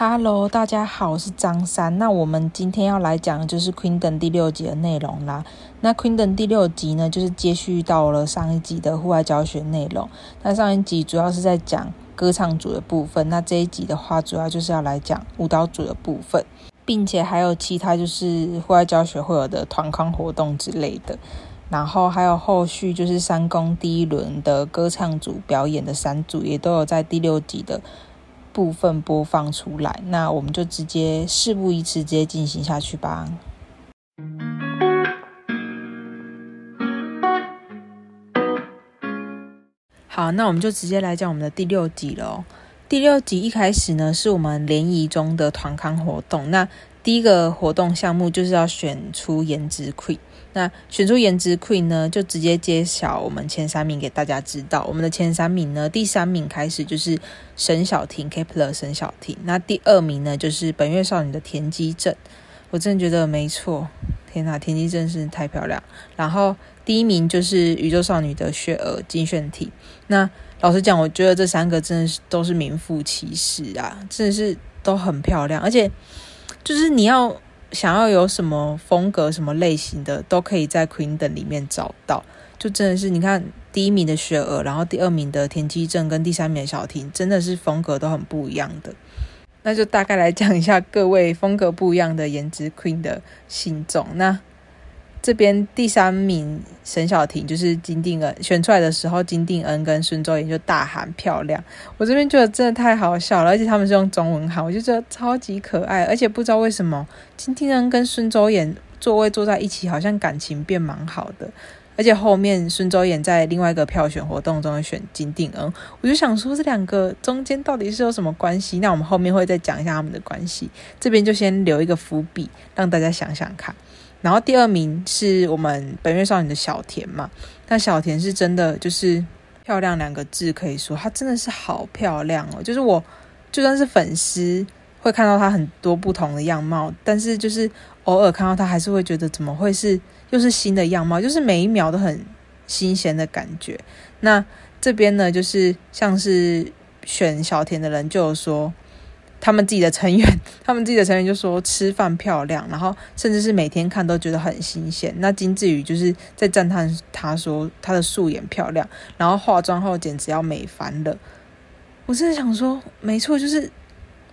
Hello，大家好，我是张三。那我们今天要来讲的就是《Queendom》第六集的内容啦。那《Queendom》第六集呢，就是接续到了上一集的户外教学内容。那上一集主要是在讲歌唱组的部分，那这一集的话，主要就是要来讲舞蹈组的部分，并且还有其他就是户外教学会有的团康活动之类的。然后还有后续就是三公第一轮的歌唱组表演的三组，也都有在第六集的。部分播放出来，那我们就直接事不宜迟，直接进行下去吧。好，那我们就直接来讲我们的第六集了。第六集一开始呢，是我们联谊中的团康活动。那第一个活动项目就是要选出颜值 Queen。那选出颜值 Queen 呢，就直接揭晓我们前三名给大家知道。我们的前三名呢，第三名开始就是沈小婷 Kep1er 沈小婷。那第二名呢，就是本月少女的田基正。我真的觉得没错，天哪，田基正是太漂亮。然后第一名就是宇宙少女的雪儿金炫廷。那老实讲，我觉得这三个真的是都是名副其实啊，真的是都很漂亮，而且就是你要。想要有什么风格、什么类型的，都可以在 Queen 的里面找到。就真的是，你看第一名的雪儿，然后第二名的田基正跟第三名的小婷，真的是风格都很不一样的。那就大概来讲一下各位风格不一样的颜值 Queen 的心中。那这边第三名沈小婷就是金定恩选出来的时候，金定恩跟孙周妍就大喊漂亮。我这边觉得真的太好笑了，而且他们是用中文喊，我就觉得超级可爱。而且不知道为什么金定恩跟孙周妍座位坐在一起，好像感情变蛮好的。而且后面孙周妍在另外一个票选活动中选金定恩，我就想说这两个中间到底是有什么关系？那我们后面会再讲一下他们的关系，这边就先留一个伏笔，让大家想想看。然后第二名是我们本月少女的小田嘛，那小田是真的就是漂亮两个字可以说，她真的是好漂亮哦。就是我就算是粉丝会看到她很多不同的样貌，但是就是偶尔看到她还是会觉得怎么会是又是新的样貌，就是每一秒都很新鲜的感觉。那这边呢，就是像是选小田的人就有说。他们自己的成员，他们自己的成员就说吃饭漂亮，然后甚至是每天看都觉得很新鲜。那金智宇就是在赞叹他说他的素颜漂亮，然后化妆后简直要美翻了。我真的想说，没错，就是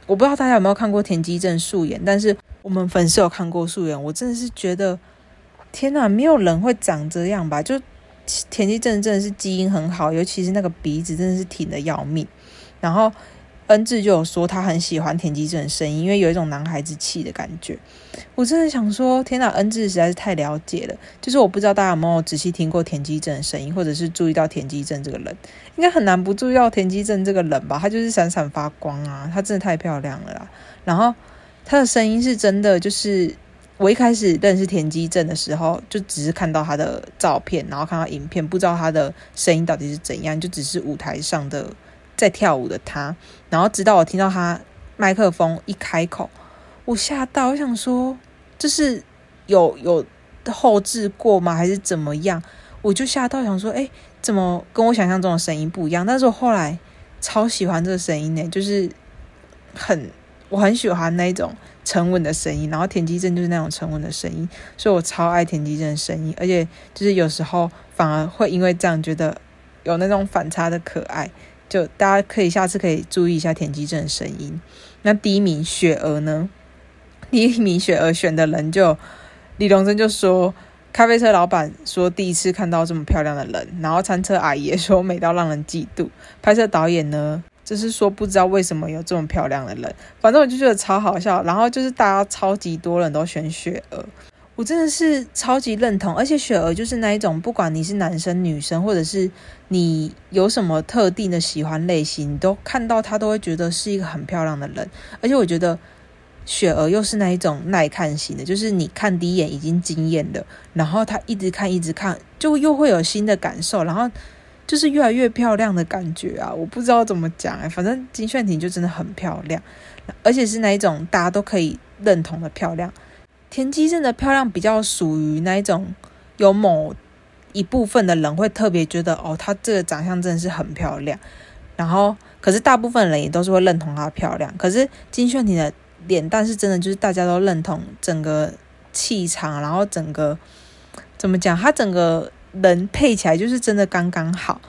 我不知道大家有没有看过田基正素颜，但是我们粉丝有看过素颜，我真的是觉得天哪，没有人会长这样吧？就田基正真的是基因很好，尤其是那个鼻子真的是挺得要命，然后。恩智就有说他很喜欢田基正的声音，因为有一种男孩子气的感觉。我真的想说，天哪，恩智实在是太了解了。就是我不知道大家有没有仔细听过田基正的声音，或者是注意到田基正这个人，应该很难不注意到田基正这个人吧？他就是闪闪发光啊，他真的太漂亮了啦。然后他的声音是真的，就是我一开始认识田基正的时候，就只是看到他的照片，然后看到影片，不知道他的声音到底是怎样，就只是舞台上的。在跳舞的他，然后直到我听到他麦克风一开口，我吓到，我想说这是有有后置过吗？还是怎么样？我就吓到，想说，哎，怎么跟我想象中的声音不一样？但是我后来超喜欢这个声音呢，就是很我很喜欢那种沉稳的声音，然后田基正就是那种沉稳的声音，所以我超爱田基正的声音，而且就是有时候反而会因为这样觉得有那种反差的可爱。就大家可以下次可以注意一下田基正的声音。那第一名雪儿呢？第一名雪儿选的人就李龙珍就说，咖啡车老板说第一次看到这么漂亮的人，然后餐车阿姨也说美到让人嫉妒。拍摄导演呢，就是说不知道为什么有这么漂亮的人，反正我就觉得超好笑。然后就是大家超级多人都选雪儿。我真的是超级认同，而且雪儿就是那一种，不管你是男生女生，或者是你有什么特定的喜欢类型，你都看到她都会觉得是一个很漂亮的人。而且我觉得雪儿又是那一种耐看型的，就是你看第一眼已经惊艳了，然后她一直看一直看，就又会有新的感受，然后就是越来越漂亮的感觉啊！我不知道怎么讲哎，反正金炫廷就真的很漂亮，而且是那一种大家都可以认同的漂亮。田基正的漂亮比较属于那一种，有某一部分的人会特别觉得哦，她这个长相真的是很漂亮。然后可是大部分人也都是会认同她漂亮。可是金炫廷的脸蛋是真的，就是大家都认同整个气场，然后整个怎么讲，她整个人配起来就是真的刚刚好。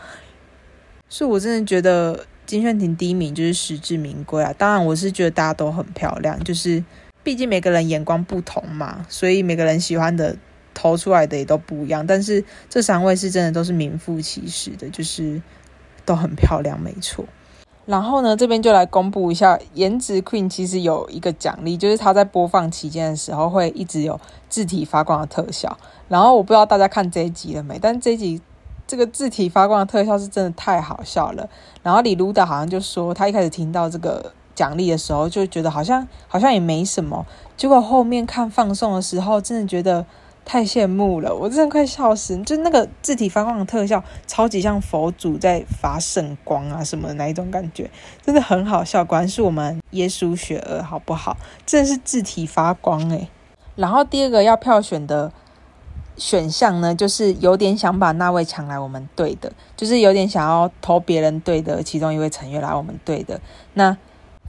所以我真的觉得金炫廷第一名就是实至名归啊！当然我是觉得大家都很漂亮，就是毕竟每个人眼光不同嘛，所以每个人喜欢的投出来的也都不一样。但是这三位是真的都是名副其实的，就是都很漂亮，没错。然后呢，这边就来公布一下颜值 Queen，其实有一个奖励，就是他在播放期间的时候会一直有字体发光的特效。然后我不知道大家看这一集了没，但这一集。这个字体发光的特效是真的太好笑了。然后李卢达好像就说，他一开始听到这个奖励的时候，就觉得好像好像也没什么。结果后面看放送的时候，真的觉得太羡慕了，我真的快笑死。就那个字体发光的特效，超级像佛祖在发圣光啊什么的那一种感觉，真的很好笑。果然是我们耶稣学儿，好不好？真的是字体发光诶。然后第二个要票选的。选项呢，就是有点想把那位抢来我们队的，就是有点想要投别人队的其中一位成员来我们队的。那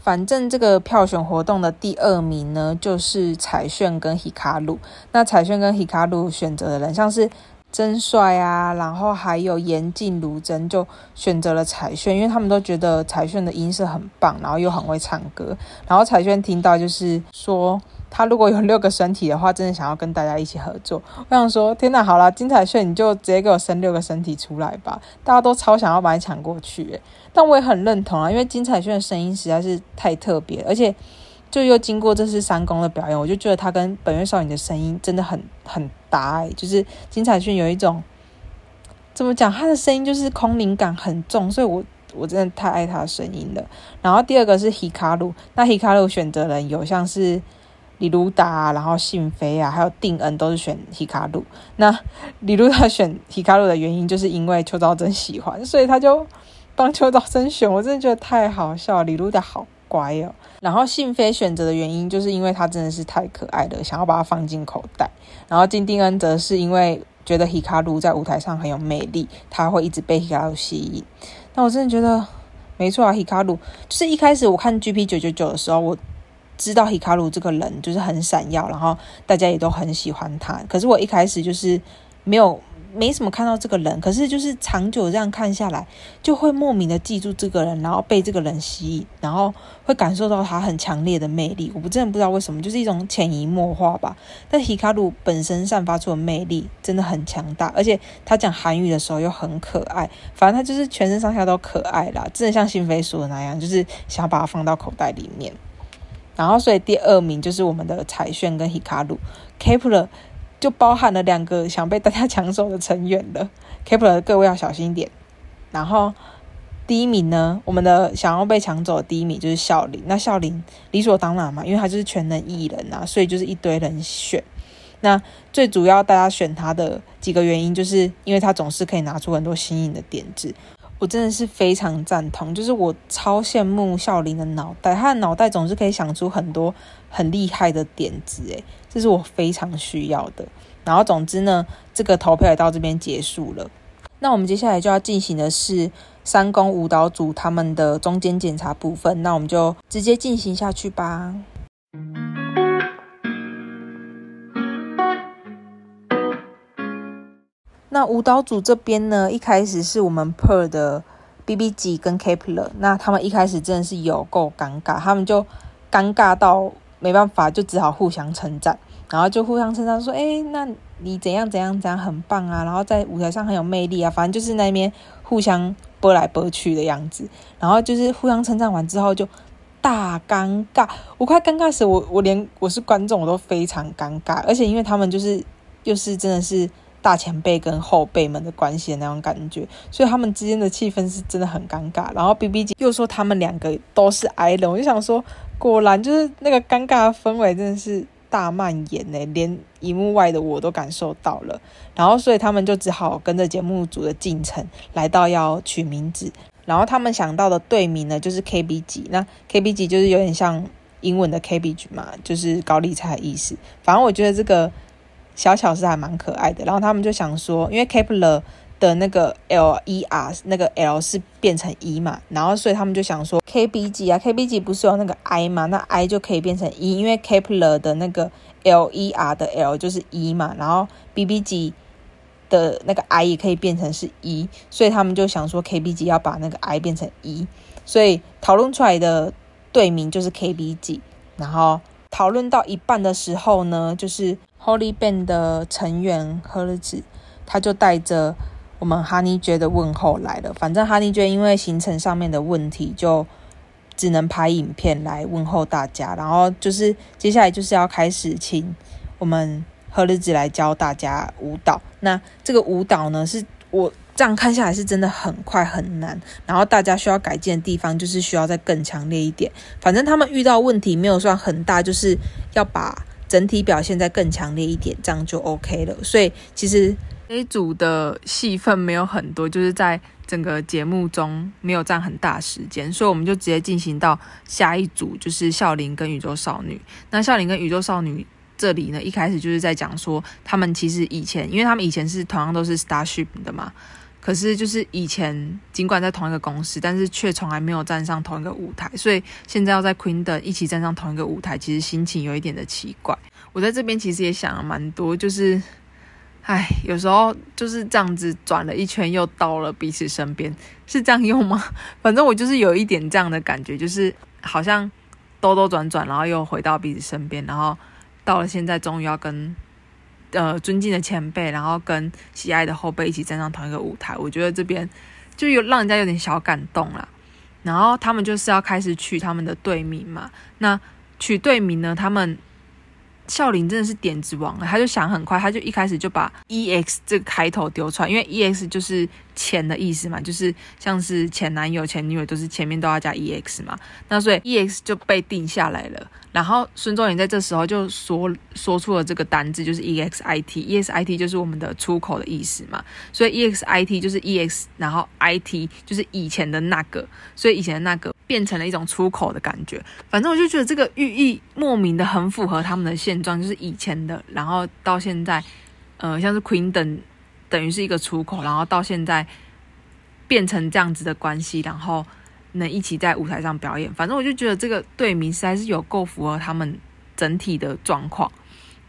反正这个票选活动的第二名呢，就是彩炫跟 Hikaru。那彩炫跟 Hikaru 选择的人，像是真帅啊，然后还有严静如真就选择了彩炫，因为他们都觉得彩炫的音色很棒，然后又很会唱歌。然后彩炫听到就是说。他如果有六个身体的话，真的想要跟大家一起合作。我想说，天哪，好啦，金彩炫，你就直接给我生六个身体出来吧！大家都超想要把你抢过去，但我也很认同啊，因为金彩炫的声音实在是太特别，而且就又经过这次三公的表演，我就觉得他跟本月少女的声音真的很很搭，诶，就是金彩炫有一种怎么讲，他的声音就是空灵感很重，所以我我真的太爱他的声音了。然后第二个是 Hikaru，那 Hikaru 选择人有像是。李卢达，然后信飞啊，还有定恩都是选皮卡鲁。那李卢达选皮卡鲁的原因，就是因为邱昭真喜欢，所以他就帮邱昭真选。我真的觉得太好笑，李露的好乖哦。然后信飞选择的原因，就是因为他真的是太可爱了，想要把它放进口袋。然后金定恩则是因为觉得 Hikaru 在舞台上很有魅力，他会一直被 Hikaru 吸引。那我真的觉得没错啊，Hikaru 就是一开始我看 GP 九九九的时候，我。知道 Hikaru 这个人就是很闪耀，然后大家也都很喜欢他。可是我一开始就是没有没什么看到这个人，可是就是长久这样看下来，就会莫名的记住这个人，然后被这个人吸引，然后会感受到他很强烈的魅力。我不真的不知道为什么，就是一种潜移默化吧。但皮卡鲁本身散发出的魅力真的很强大，而且他讲韩语的时候又很可爱，反正他就是全身上下都可爱啦，真的像心飞说的那样，就是想要把它放到口袋里面。然后，所以第二名就是我们的彩炫跟 Hikaru，Kep1er 就包含了两个想被大家抢走的成员了。Kep1er 各位要小心一点。然后第一名呢，我们的想要被抢走的第一名就是孝琳。那孝琳理所当然嘛，因为他就是全能艺人啊，所以就是一堆人选。那最主要大家选他的几个原因，就是因为他总是可以拿出很多新颖的点子。我真的是非常赞同，就是我超羡慕孝琳的脑袋，他的脑袋总是可以想出很多很厉害的点子，诶，这是我非常需要的。然后总之呢，这个投票也到这边结束了。那我们接下来就要进行的是三公舞蹈组他们的中间检查部分，那我们就直接进行下去吧。那舞蹈组这边呢，一开始是我们 Per 的 BBG 跟 Kepler，那他们一开始真的是有够尴尬，他们就尴尬到没办法，就只好互相称赞，然后就互相称赞说：“哎，那你怎样怎样怎样很棒啊，然后在舞台上很有魅力啊。”反正就是那边互相拨来拨去的样子，然后就是互相称赞完之后就大尴尬，我快尴尬死我，我连我是观众我都非常尴尬，而且因为他们就是又、是真的是。大前辈跟后辈们的关系的那种感觉，所以他们之间的气氛是真的很尴尬。然后 BB 姐又说他们两个都是 I 人，我就想说，果然就是那个尴尬的氛围真的是大蔓延呢，连荧幕外的我都感受到了。然后所以他们就只好跟着节目组的进程来到要取名字。然后他们想到的队名呢，就是 KB 级。那 KB 级就是有点像英文的 cabbage 嘛，就是高丽菜的意思。反正我觉得这个。小巧是还蛮可爱的，然后他们就想说，因为 Kepler 的那个 L E R 那个 L 是变成 E 嘛，然后所以他们就想说 K B G 啊，K B G 不是有那个 I 嘛，那 I 就可以变成 E，因为 Kepler 的那个 L E R 的 L 就是 E 嘛，然后 B B G 的那个 I 也可以变成是 E，所以他们就想说 K B G 要把那个 I 变成 E，所以讨论出来的队名就是 K B G，然后讨论到一半的时候呢，就是 Holy Band 的成员赫儿子，他就带着。我们哈尼觉的问候来了，反正哈尼觉因为行程上面的问题，就只能拍影片来问候大家。然后就是接下来就是要开始请我们何日子来教大家舞蹈。那这个舞蹈呢，是我这样看下来是真的很快很难。然后大家需要改进的地方，就是需要再更强烈一点。反正他们遇到问题没有算很大，就是要把整体表现再更强烈一点，这样就 OK 了。所以其实。这一组的戏份没有很多，就是在整个节目中没有占很大时间，所以我们就直接进行到下一组，就是孝琳跟宇宙少女。那孝琳跟宇宙少女这里呢，一开始就是在讲说，他们其实以前，因为他们以前是同样都是 Starship 的嘛，可是就是以前尽管在同一个公司，但是却从来没有站上同一个舞台，所以现在要在 Queendom 一起站上同一个舞台，其实心情有一点的奇怪。我在这边其实也想了蛮多，就是。哎，有时候就是这样子转了一圈，又到了彼此身边，是这样用吗？反正我就是有一点这样的感觉，就是好像兜兜转转，然后又回到彼此身边，然后到了现在，终于要跟呃尊敬的前辈，然后跟喜爱的后辈一起站上同一个舞台。我觉得这边就有让人家有点小感动啦。然后他们就是要开始取他们的队名嘛，那取队名呢，他们。孝林真的是点子王，他就想很快，他就一开始就把 EX 这个开头丢出来，因为 EX 就是钱的意思嘛，就是像是前男友、前女友都是前面都要加 EX 嘛，那所以 EX 就被定下来了。然后孙仲延在这时候就说说出了这个单字，就是 EXIT，EXIT 就是我们的出口的意思嘛，所以 EXIT 就是 EX，然后 IT 就是以前的那个，所以以前的那个。变成了一种出口的感觉，反正我就觉得这个寓意莫名的很符合他们的现状，就是以前的，然后到现在，呃，像是 Queen 等等于是一个出口，然后到现在变成这样子的关系，然后能一起在舞台上表演，反正我就觉得这个队名实在是有够符合他们整体的状况，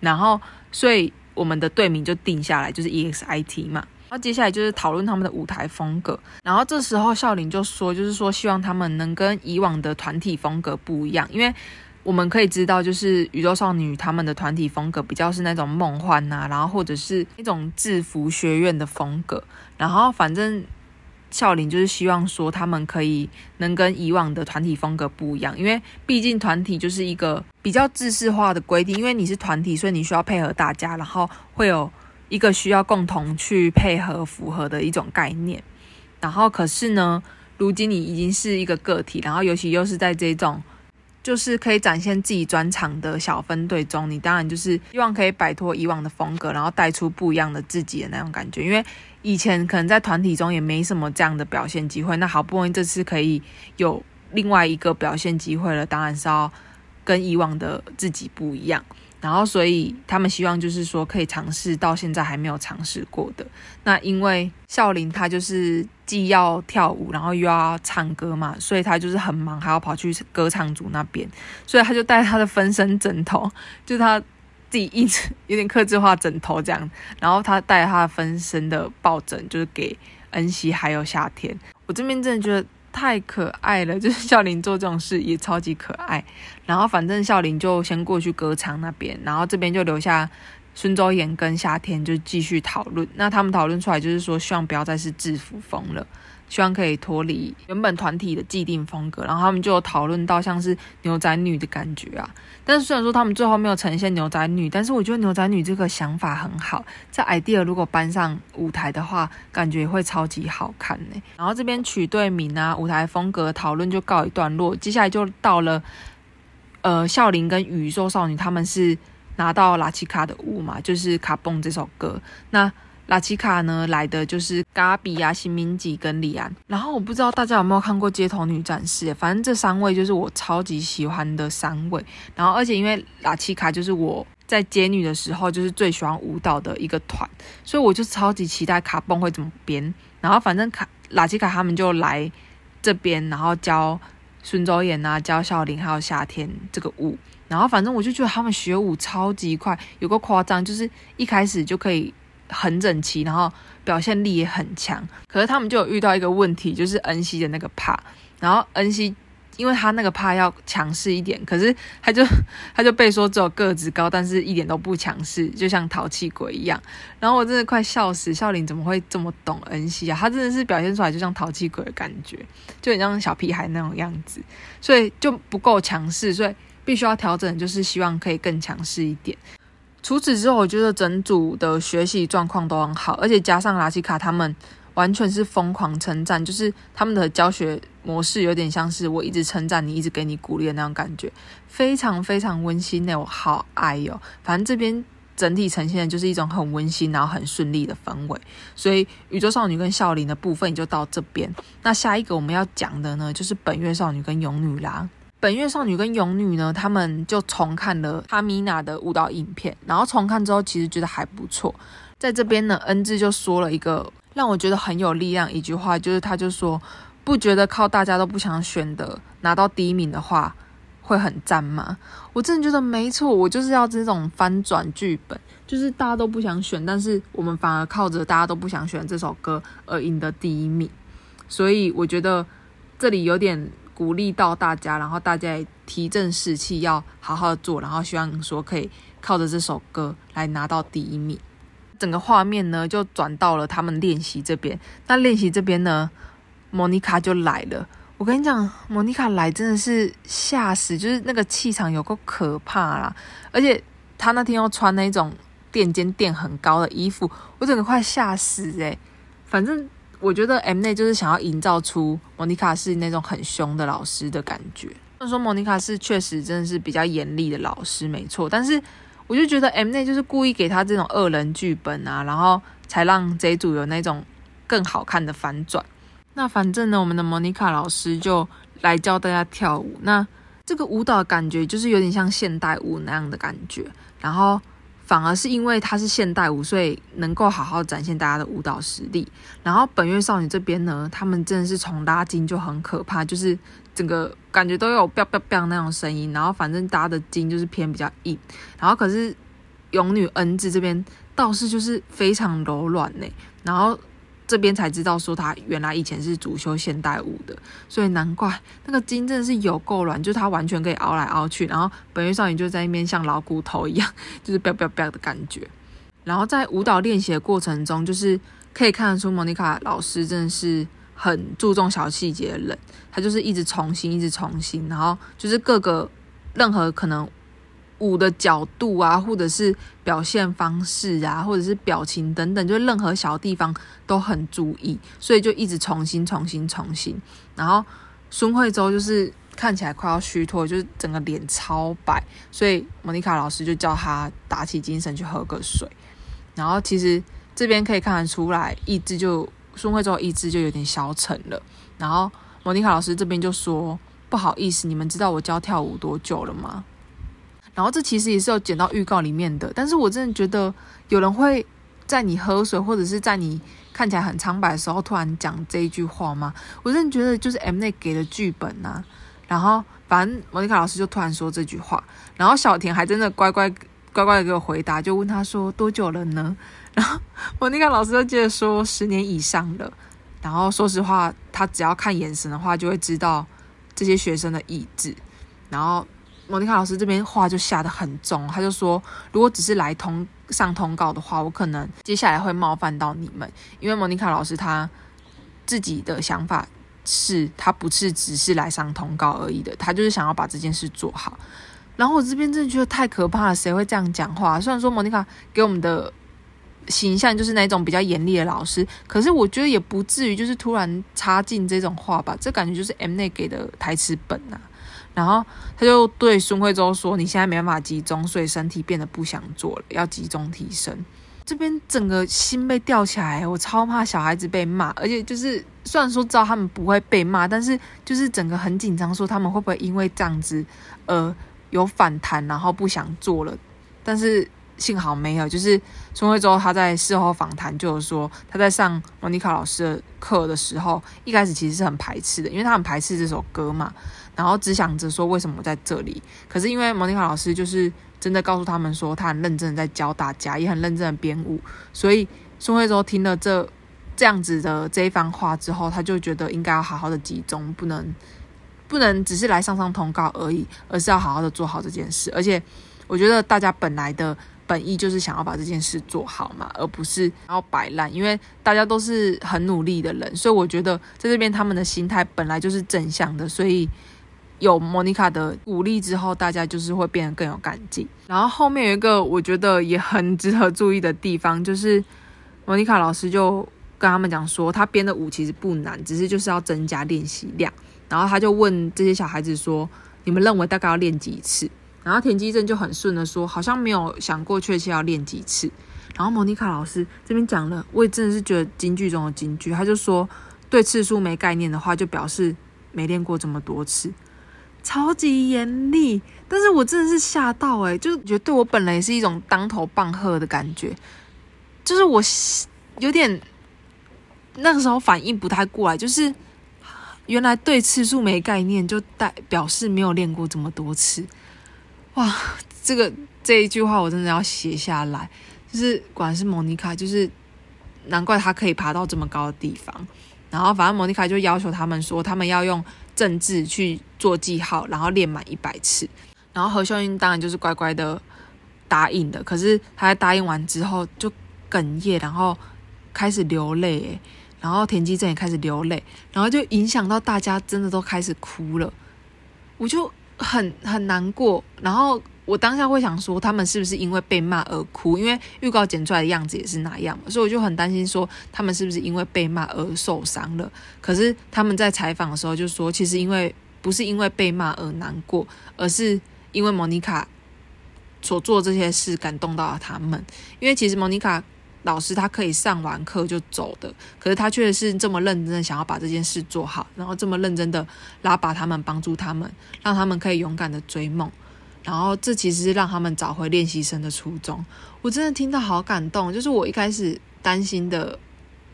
然后所以我们的队名就定下来就是 EXIT 嘛。然后接下来就是讨论他们的舞台风格，然后这时候孝琳就说，就是说希望他们能跟以往的团体风格不一样，因为我们可以知道，就是宇宙少女他们的团体风格比较是那种梦幻呐、然后或者是那种制服学院的风格，然后反正孝琳就是希望说他们可以能跟以往的团体风格不一样，因为毕竟团体就是一个比较制式化的规定，因为你是团体，所以你需要配合大家，然后会有。一个需要共同去配合、符合的一种概念，然后可是呢，如今你已经是一个个体，然后尤其又是在这种就是可以展现自己专长的小分队中，你当然就是希望可以摆脱以往的风格，然后带出不一样的自己的那种感觉。因为以前可能在团体中也没什么这样的表现机会，那好不容易这次可以有另外一个表现机会了，当然是要跟以往的自己不一样。然后，所以他们希望就是说可以尝试到现在还没有尝试过的。那因为孝琳她就是既要跳舞，然后又要唱歌嘛，所以她就是很忙，还要跑去歌唱组那边。所以她就带她的分身枕头，就她自己一直有点克制化枕头这样。然后他带他分身的抱枕，就是给恩熙还有夏天。我这边真的觉得。太可爱了，就是孝林做这种事也超级可爱。然后反正孝林就先过去歌唱那边，然后这边就留下孙周延跟夏天就继续讨论。那他们讨论出来就是说，希望不要再是制服风了。希望可以脱离原本团体的既定风格，然后他们就有讨论到像是牛仔女的感觉啊。但是虽然说他们最后没有呈现牛仔女，但是我觉得牛仔女这个想法很好，在 idea 如果搬上舞台的话，感觉会超级好看呢。然后这边取队名啊，舞台风格讨论就告一段落，接下来就到了呃孝琳跟宇宙少女他们是拿到拉奇卡的舞嘛，就是卡蹦这首歌那。拉奇卡呢来的就是嘎比啊、新明吉跟李安，然后我不知道大家有没有看过《街头女战士》，反正这三位就是我超级喜欢的三位。然后而且因为拉奇卡就是我在接女的时候就是最喜欢舞蹈的一个团，所以我就超级期待卡蹦会怎么编。然后反正卡拉基卡他们就来这边，然后教孙周妍啊，教孝林还有夏天这个舞。然后反正我就觉得他们学舞超级快，有个夸张，就是一开始就可以很整齐，然后表现力也很强。可是他们就有遇到一个问题，就是恩熙的那个帕，然后恩熙。因为他那个怕要强势一点，可是他就他就被说只有个子高，但是一点都不强势，就像淘气鬼一样。然后我真的快笑死，孝琳怎么会这么懂恩熙啊？他真的是表现出来就像淘气鬼的感觉，就很像小屁孩那种样子，所以就不够强势，所以必须要调整，就是希望可以更强势一点。除此之后，我觉得整组的学习状况都很好，而且加上拉奇卡他们。完全是疯狂称赞，就是他们的教学模式有点像是我一直称赞你，一直给你鼓励的那种感觉，非常非常温馨呢，我好爱哟、反正这边整体呈现的就是一种很温馨，然后很顺利的氛围。所以宇宙少女跟孝琳的部分就到这边。那下一个我们要讲的呢，就是本月少女跟勇女啦。本月少女跟勇女呢，他们就重看了哈米娜的舞蹈影片，然后重看之后其实觉得还不错。在这边呢，恩智就说了一个。让我觉得很有力量一句话，就是他就说，不觉得靠大家都不想选的拿到第一名的话会很赞吗？我真的觉得没错，我就是要这种翻转剧本，就是大家都不想选，但是我们反而靠着大家都不想选这首歌而赢得第一名，所以我觉得这里有点鼓励到大家，然后大家也提振士气，要好好做，然后希望说可以靠着这首歌来拿到第一名。整个画面呢，就转到了他们练习这边。那练习这边呢，莫妮卡就来了。我跟你讲，莫妮卡来真的是吓死，就是那个气场有够可怕啦！而且她那天又穿那种垫肩垫很高的衣服，我整个快吓死诶、反正我觉得 M 内就是想要营造出莫妮卡是那种很凶的老师的感觉。虽然说莫妮卡是确实真的是比较严厉的老师，没错，但是。我就觉得 M 内就是故意给他这种恶人剧本啊，然后才让这一组有那种更好看的反转。那反正呢，我们的莫妮卡老师就来教大家跳舞。那这个舞蹈感觉就是有点像现代舞那样的感觉，然后反而是因为它是现代舞，所以能够好好展现大家的舞蹈实力。然后本月少女这边呢，他们真的是从拉筋就很可怕，就是。整个感觉都有彪彪彪那种声音，然后反正搭的筋就是偏比较硬，然后可是勇女恩子这边倒是就是非常柔软呢，然后这边才知道说他原来以前是主修现代舞的，所以难怪那个筋真的是有够软，就是她完全可以凹来凹去，然后本月少女就在那边像老骨头一样，就是 biang biang biang 的感觉，然后在舞蹈练习的过程中，就是可以看得出莫妮卡老师真的是。很注重小细节的人，他就是一直重新，一直重新，然后就是各个任何可能舞的角度啊，或者是表现方式啊，或者是表情等等，就任何小地方都很注意，所以就一直重新、重新、重新。然后孙慧周就是看起来快要虚脱，就是整个脸超白，所以莫妮卡老师就叫他打起精神去喝个水。然后其实这边可以看得出来，意志就。孙慧周意志就有点消沉了，然后莫妮卡老师这边就说：“不好意思，你们知道我教跳舞多久了吗？”然后这其实也是有剪到预告里面的，但是我真的觉得有人会在你喝水或者是在你看起来很苍白的时候突然讲这一句话吗？我真的觉得就是 M 内给的剧本呐、啊。然后反正莫妮卡老师就突然说这句话，然后小田还真的乖乖乖乖的给我回答，就问他说多久了呢？然后莫妮卡老师就接着说十年以上了。然后说实话，他只要看眼神的话，就会知道这些学生的意志。然后莫妮卡老师这边话就下得很重，他就说，如果只是来通上通告的话，我可能接下来会冒犯到你们，因为莫妮卡老师他自己的想法是，他不是只是来上通告而已的，他就是想要把这件事做好。然后我这边真的觉得太可怕了，谁会这样讲话？虽然说莫妮卡给我们的。形象就是那种比较严厉的老师，可是我觉得也不至于就是突然插进这种话吧，这感觉就是 M 内给的台词本、啊。然后他就对孙慧周说：“你现在没办法集中，所以身体变得不想做了，要集中提升。”这边整个心被吊起来，我超怕小孩子被骂，而且就是虽然说知道他们不会被骂，但是就是整个很紧张，说他们会不会因为这样子呃有反弹，然后不想做了。但是幸好没有。就是孙慧周他在事后访谈就有说，他在上莫妮卡老师的课的时候，一开始其实是很排斥的，因为他很排斥这首歌嘛，然后只想着说为什么在这里。可是因为莫妮卡老师就是真的告诉他们说，他很认真的在教大家，也很认真的编舞，所以孙慧周听了这这样子的这一番话之后，他就觉得应该要好好的集中，不能。不能只是来上上通告而已，而是要好好的做好这件事。而且，我觉得大家本来的本意就是想要把这件事做好嘛，而不是然后摆烂。因为大家都是很努力的人，所以我觉得在这边他们的心态本来就是正向的。所以有莫妮卡的鼓励之后，大家就是会变得更有干劲。然后后面有一个我觉得也很 值得注意的地方，就是莫妮卡老师就跟他们讲说，他编的舞其实不难，只是就是要增加练习量。然后他就问这些小孩子说：“你们认为大概要练几次？”然后田基正就很顺的说：“好像没有想过确切要练几次。”然后莫妮卡老师这边讲了，我也真的是觉得京剧中的京剧。他就说：“对次数没概念的话，就表示没练过这么多次，超级严厉。”但是我真的是吓到诶，就觉得对我本来也是一种当头棒喝的感觉，就是我有点那个时候反应不太过来，就是。原来对次数没概念，就代表示没有练过这么多次。哇，这个这一句话我真的要写下来。就是果然是莫妮卡，就是难怪她可以爬到这么高的地方。然后反正莫妮卡就要求他们说，他们要用政治去做记号，然后练满一百次。然后何秀英当然就是乖乖的答应的。可是她在答应完之后就哽咽，然后开始流泪。然后田基正也开始流泪，然后就影响到大家，真的都开始哭了。我就很很难过。然后我当下会想说，他们是不是因为被骂而哭？因为预告剪出来的样子也是那样，所以我就很担心说，他们是不是因为被骂而受伤了？可是他们在采访的时候就说，其实因为不是因为被骂而难过，而是因为莫妮卡所做这些事感动到了他们。因为其实莫妮卡。老师他可以上完课就走的，可是他却是这么认真的想要把这件事做好，然后这么认真的拉拔他们，帮助他们，让他们可以勇敢的追梦，然后这其实是让他们找回练习生的初衷。我真的听到好感动，就是我一开始担心的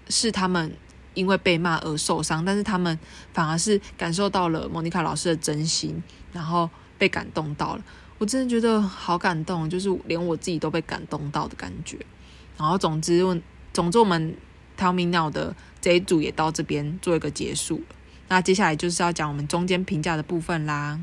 是他们因为被骂而受伤，但是他们反而是感受到了莫妮卡老师的真心，然后被感动到了。我真的觉得好感动，就是连我自己都被感动到的感觉。然后，总之，总之，我们 Tell Me Now 的这一组也到这边做一个结束。那接下来就是要讲我们中间评价的部分啦。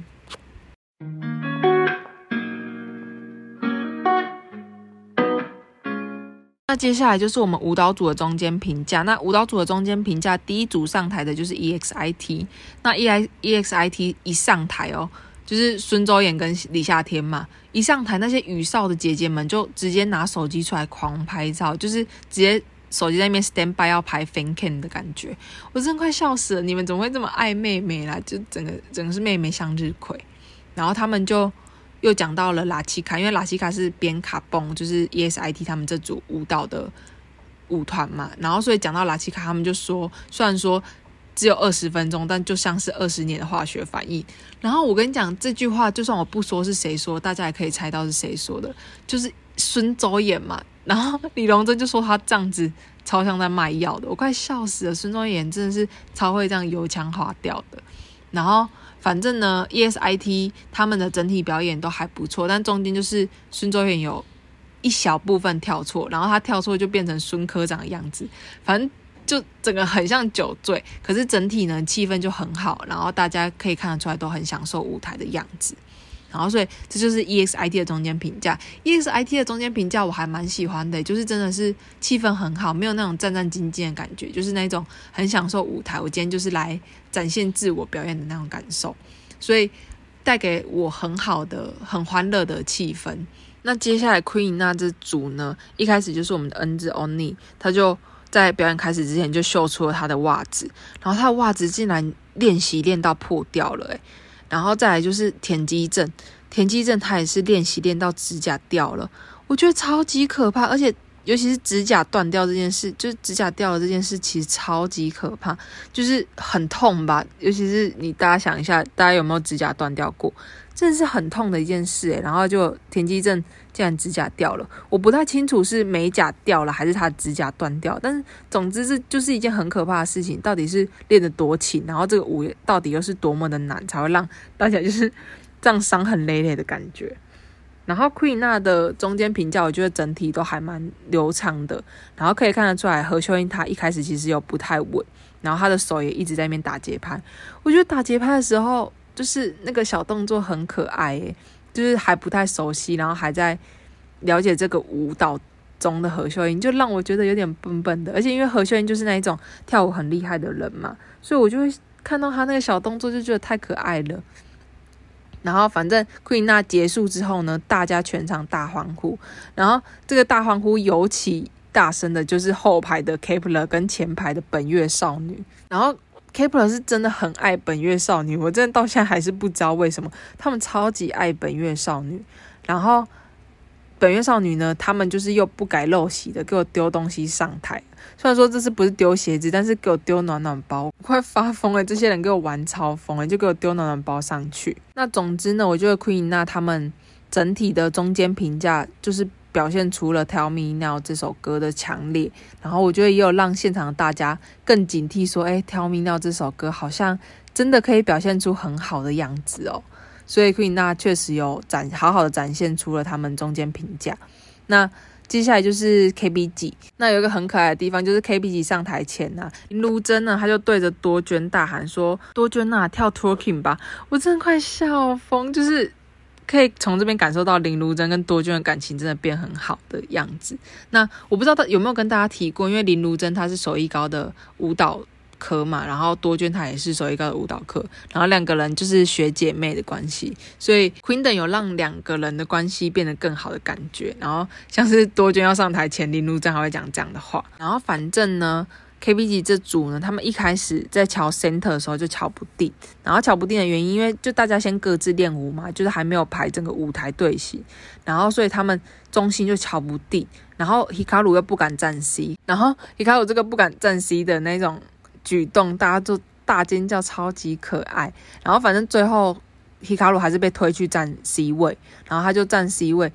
那接下来就是我们舞蹈组的中间评价。那舞蹈组的中间评价，第一组上台的就是 EXIT。那 E I EXIT 一上台哦。就是孙周演跟李夏天嘛，一上台那些羽少的姐姐们就直接拿手机出来狂拍照，就是直接手机在那边 stand by 要拍 fan cam 的感觉，我真的快笑死了！你们怎么会这么爱妹妹啦？就整个整个是妹妹向日葵。然后他们就又讲到了拉奇卡，因为拉奇卡是编卡蹦，就是 ESIT 他们这组舞蹈的舞团嘛。然后所以讲到拉奇卡，他们就说，虽然说。只有二十分钟，但就像是二十年的化学反应。然后我跟你讲这句话，就算我不说是谁说，大家也可以猜到是谁说的，就是孙周演嘛。然后李龙珍就说他这样子超像在卖药的，我快笑死了。孙周演真的是超会这样油腔滑调的。然后反正呢，ESIT 他们的整体表演都还不错，但中间就是孙周远有一小部分跳错，然后他跳错就变成孙科长的样子，反正。就整个很像酒醉，可是整体呢气氛就很好，然后大家可以看得出来都很享受舞台的样子，然后所以这就是 EXIT 的中间评价。EXIT 的中间评价我还蛮喜欢的，就是真的是气氛很好，没有那种战战兢兢的感觉，就是那种很享受舞台。我今天就是来展现自我表演的那种感受，所以带给我很好的、很欢乐的气氛。那接下来 Queen 那这组呢，一开始就是我们的 N 字 Only，他就。在表演开始之前就秀出了他的袜子，然后他的袜子竟然练习练到破掉了诶，然后再来就是田鸡症，田鸡症他也是练习练到指甲掉了，我觉得超级可怕，而且尤其是指甲断掉这件事，就是指甲掉了这件事，其实超级可怕，就是很痛吧。尤其是你大家想一下，大家有没有指甲断掉过？真的是很痛的一件事诶。然后就田鸡正竟然指甲掉了，我不太清楚是美甲掉了还是他指甲断掉，但是总之是就是一件很可怕的事情。到底是练得多勤，然后这个舞到底又是多么的难，才会让大家就是这样伤痕累累的感觉。然后 Queen 那的中间评价，我觉得整体都还蛮流畅的。然后可以看得出来，何秀英她一开始其实有不太稳，然后她的手也一直在那边打节拍。我觉得打节拍的时候，就是那个小动作很可爱，诶，就是还不太熟悉，然后还在了解这个舞蹈中的何秀英，就让我觉得有点笨笨的。而且因为何秀英就是那一种跳舞很厉害的人嘛，所以我就会看到她那个小动作，就觉得太可爱了。然后反正 Queen 那结束之后呢，大家全场大欢呼。然后这个大欢呼尤其大声的，就是后排的 Kepler 跟前排的本月少女。然后 Kepler 是真的很爱本月少女，我真的到现在还是不知道为什么他们超级爱本月少女。然后。本月少女呢，他们就是又不改陋习的，给我丢东西上台。虽然说这次不是丢鞋子，但是给我丢暖暖包，我快发疯了。这些人给我玩超疯了，就给我丢暖暖包上去。那总之呢，我觉得 Queen 那他们整体的中间评价就是表现出了《Tell Me Now》这首歌的强烈，然后我觉得也有让现场大家更警惕，说：“哎，《Tell Me Now》这首歌好像真的可以表现出很好的样子哦。”所以 Queen 那确实有展好好的展现出了他们中间评价。那接下来就是 KBG，那有一个很可爱的地方，就是 KBG 上台前呐、啊，林如真呢，他就对着多娟大喊说：“多娟呐、啊，跳 Talking 吧！”我真的快笑疯，就是可以从这边感受到林如真跟多娟的感情真的变很好的样子。那我不知道他有没有跟大家提过，因为林如真她是手艺高的舞蹈。科嘛，然后多娟她也是手艺高的舞蹈课，然后两个人就是学姐妹的关系，所以 Queendom 有让两个人的关系变得更好的感觉。然后像是多娟要上台前，林路正还会讲这样的话。然后反正呢，KBG 这组呢，他们一开始在乔 center 的时候就乔不定，然后乔不定的原因，因为就大家先各自练舞嘛，就是还没有排整个舞台队形，然后所以他们中心就乔不定，然后 Hikaru 又不敢站 C，然后 Hikaru 这个不敢站 C 的那种。举动，大家就大尖叫，超级可爱。然后反正最后皮卡鲁还是被推去站 C 位，然后他就站 C 位。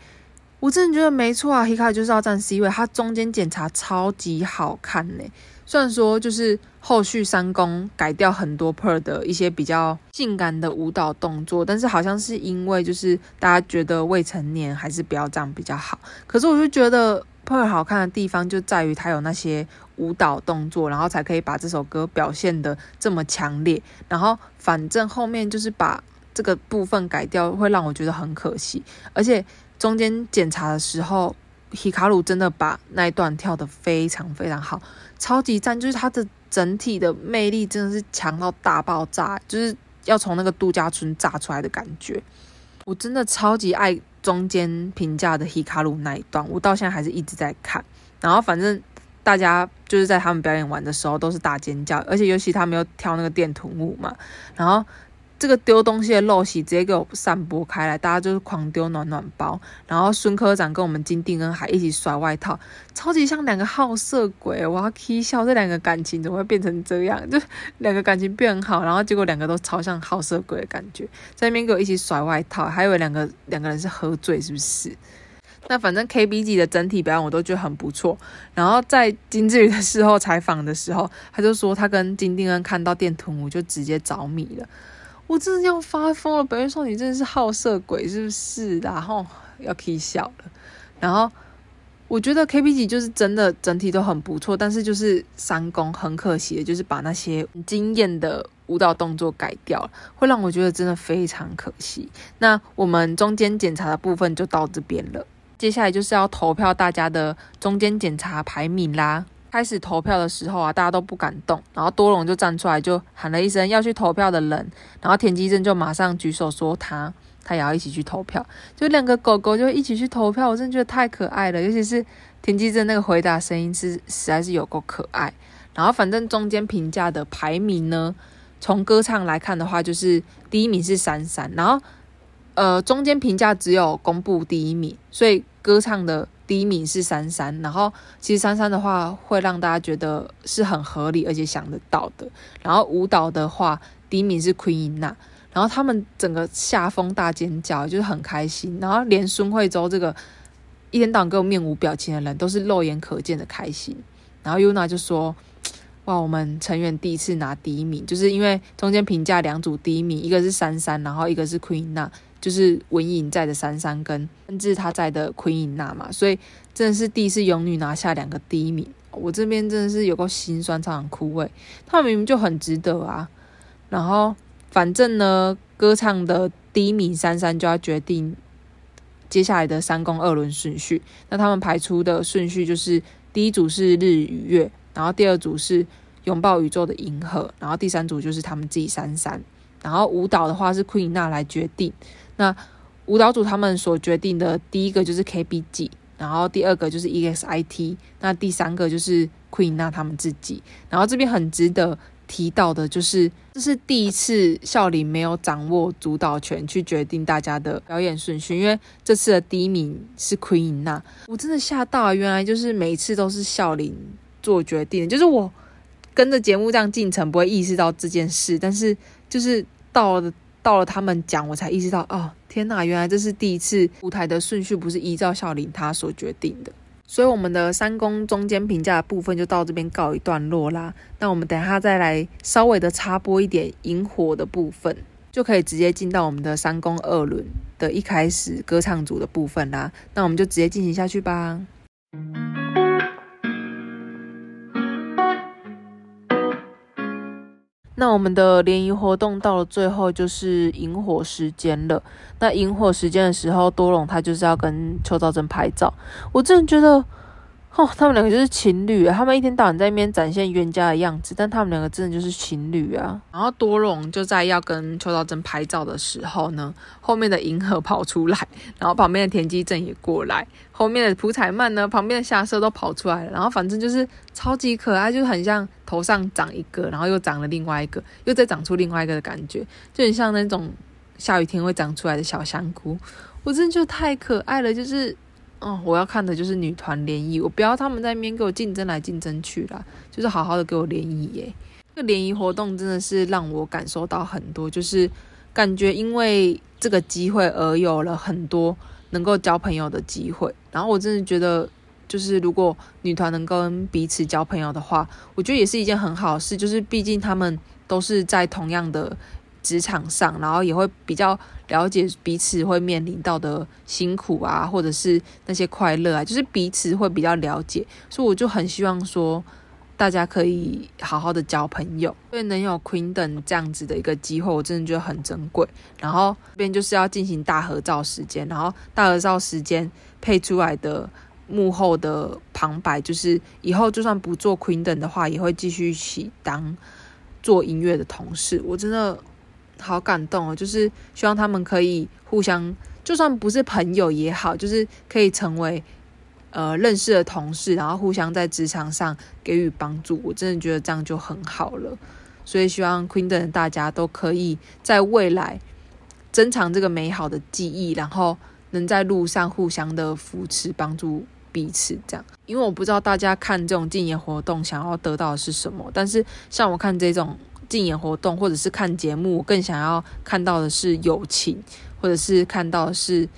我真的觉得没错啊，皮卡鲁就是要站 C 位，他中间检查超级好看呢。虽然说就是后续三公改掉很多 Per 的一些比较性感的舞蹈动作，但是好像是因为就是大家觉得未成年还是不要这样比较好。可是我就觉得 Per 好看的地方就在于他有那些。舞蹈动作，然后才可以把这首歌表现得这么强烈。然后反正后面就是把这个部分改掉，会让我觉得很可惜。而且中间检查的时候皮卡鲁真的把那一段跳得非常非常好，超级赞！就是他的整体的魅力真的是强到大爆炸，就是要从那个度假村炸出来的感觉。我真的超级爱中间评价的 Hikaru 那一段，我到现在还是一直在看。然后反正。大家就是在他们表演完的时候都是大尖叫，而且尤其他们又跳那个电臀舞嘛，然后这个丢东西的陋习直接给我散播开来，大家就是狂丢暖暖包，然后孙科长跟我们金定恩还一起甩外套，超级像两个好色鬼，我要气笑，这两个感情怎么会变成这样？就两个感情变好，然后结果两个都超像好色鬼的感觉，在那边给我一起甩外套，还以为两个两个人是喝醉是不是？那反正 KBG 的整体表演我都觉得很不错。然后在金智宇的事后采访的时候，他就说他跟金定恩看到电臀舞就直接着迷了。我真的要发疯了！本月少女真的是好色鬼，是不是？然后要 K 笑了。然后我觉得 KBG 就是真的整体都很不错，但是就是三公很可惜的，就是把那些惊艳的舞蹈动作改掉了，会让我觉得真的非常可惜。那我们中间检查的部分就到这边了。接下来就是要投票大家的中间检查排名啦。开始投票的时候啊，大家都不敢动，然后多隆就站出来就喊了一声要去投票的人，然后田鸡正就马上举手说他他也要一起去投票，就两个狗狗就一起去投票，我真的觉得太可爱了，尤其是田鸡正那个回答声音是实在是有够可爱。然后反正中间评价的排名呢，从歌唱来看的话，就是第一名是闪闪，然后。呃，中间评价只有公布第一名，所以歌唱的第一名是珊珊，然后其实珊珊的话会让大家觉得是很合理而且想得到的。然后舞蹈的话，第一名是 Queen 娜，然后他们整个下风大尖叫，就是很开心。然后连孙慧周这个一天到晚给我面无表情的人，都是肉眼可见的开心。然后 Yuna 就说：“哇，我们成员第一次拿第一名，就是因为中间评价两组第一名，一个是珊珊，然后一个是 Queen 娜。”就是文颖在的珊珊跟甚至他在的奎因娜嘛，所以真的是第一次勇女拿下两个第一名，我这边真的是有够心酸，常常哭萎，他们明明就很值得啊。然后反正呢，歌唱的第一名珊珊就要决定接下来的三宫二轮顺序。那他们排出的顺序就是第一组是日与月，然后第二组是拥抱宇宙的银河，然后第三组就是他们自己珊珊。然后舞蹈的话是奎因娜来决定。那舞蹈组他们所决定的第一个就是 KBG，然后第二个就是 EXIT，那第三个就是 Queen 那他们自己。然后这边很值得提到的就是，这是第一次孝林没有掌握主导权去决定大家的表演顺序，因为这次的第一名是 Queen 那，我真的吓到，原来就是每次都是孝林做决定，就是我跟着节目这样进程不会意识到这件事，但是就是到了。到了他们讲，我才意识到，哦，天哪，原来这是第一次舞台的顺序不是依照孝琳他所决定的。所以我们的三公中间评价的部分就到这边告一段落啦。那我们等下再来稍微的插播一点萤火的部分，就可以直接进到我们的三公二轮的一开始歌唱组的部分啦。那我们就直接进行下去吧。那我们的联谊活动到了最后就是萤火时间了。那萤火时间的时候，多隆他就是要跟邱兆珍拍照。我真的觉得，哦，他们两个就是情侣啊！他们一天到晚在那边展现冤家的样子，但他们两个真的就是情侣啊。然后多隆就在要跟邱道真拍照的时候呢，后面的银河跑出来，然后旁边的田基正也过来。后面的朴彩曼呢，旁边的夏瑟都跑出来了，然后反正就是超级可爱，就是很像头上长一个，然后又长了另外一个，又再长出另外一个的感觉，就很像那种下雨天会长出来的小香菇。我真的就太可爱了，就是哦，我要看的就是女团联谊，我不要他们在那边给我竞争来竞争去啦，就是好好的给我联谊耶。这个联谊活动真的是让我感受到很多，就是感觉因为这个机会而有了很多。能够交朋友的机会，然后我真的觉得，就是如果女团能跟彼此交朋友的话，我觉得也是一件很好事。就是毕竟他们都是在同样的职场上，然后也会比较了解彼此会面临到的辛苦啊，或者是那些快乐啊，就是彼此会比较了解。所以我就很希望说。大家可以好好的交朋友，所以能有 Queendom 这样子的一个机会，我真的觉得很珍贵。然后这边就是要进行大合照时间，然后大合照时间配出来的幕后的旁白，就是以后就算不做 Queendom 的话，也会继续一起当做音乐的同事。我真的好感动哦，就是希望他们可以互相，就算不是朋友也好，就是可以成为。呃，认识的同事，然后互相在职场上给予帮助，我真的觉得这样就很好了。所以希望 Queendom 的大家都可以在未来珍藏这个美好的记忆，然后能在路上互相的扶持、帮助彼此。这样，因为我不知道大家看这种竞演活动想要得到的是什么，但是像我看这种竞演活动或者是看节目，我更想要看到的是友情，或者是看到的是。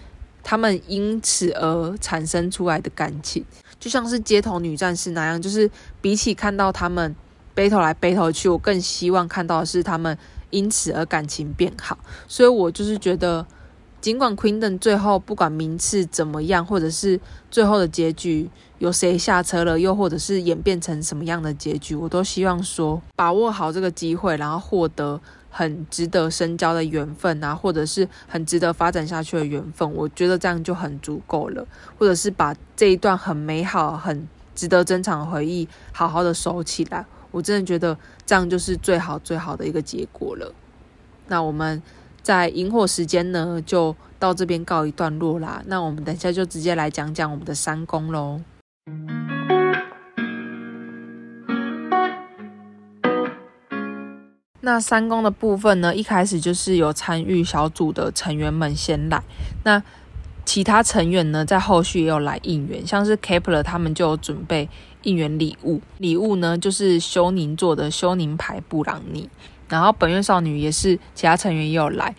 他们因此而产生出来的感情，就像是街头女战士那样，就是比起看到他们 battle 来 battle 去，我更希望看到的是他们因此而感情变好。所以我就是觉得，尽管 Queen 最后不管名次怎么样，或者是最后的结局有谁下车了，又或者是演变成什么样的结局，我都希望说把握好这个机会，然后获得。很值得深交的缘分啊，或者是很值得发展下去的缘分，我觉得这样就很足够了。或者是把这一段很美好、很值得珍藏的回忆好好的收起来，我真的觉得这样就是最好最好的一个结果了。那我们在萤火时间呢，就到这边告一段落啦。那我们等一下就直接来讲讲我们的三宫喽。那三公的部分呢，一开始就是有参与小组的成员们先来。那其他成员呢，在后续也有来应援，像是 Kepler 他们就有准备应援礼物，礼物呢就是修宁做的修宁牌布朗尼，然后本月少女也是其他成员也有来。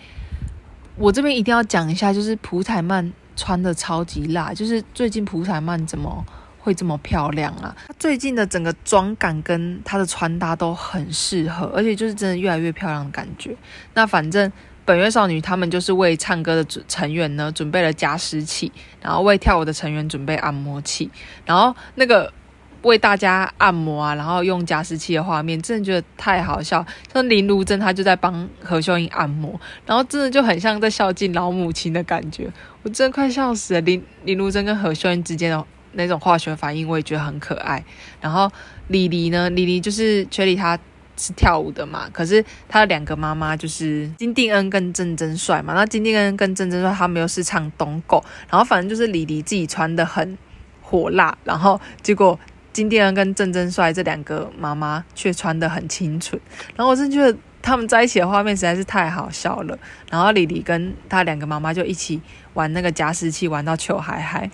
我这边一定要讲一下，就是普彩曼穿的超级辣，就是最近普彩曼怎么会这么漂亮啊？她最近的整个妆感跟她的穿搭都很适合，而且就是真的越来越漂亮的感觉。那反正本月少女他们就是为唱歌的成员呢准备了加湿器，然后为跳舞的成员准备按摩器，然后那个。为大家按摩啊，然后用加湿器的画面，真的觉得太好笑。像林如珍，她就在帮何秀英按摩，然后真的就很像在孝敬老母亲的感觉，我真的快笑死了。林林如珍跟何秀英之间的那种化学反应，我也觉得很可爱。然后李黎呢，李黎就是雪里，她是跳舞的嘛，可是她的两个妈妈就是金定恩跟郑真帅嘛。那金定恩跟郑真帅他们又是唱东狗，然后反正就是李黎自己穿的很火辣，然后结果。金定恩跟郑真帅这两个妈妈却穿得很清纯，然后我真觉得他们在一起的画面实在是太好笑了。然后李黎跟他两个妈妈就一起玩那个加湿器，玩到糗嗨嗨，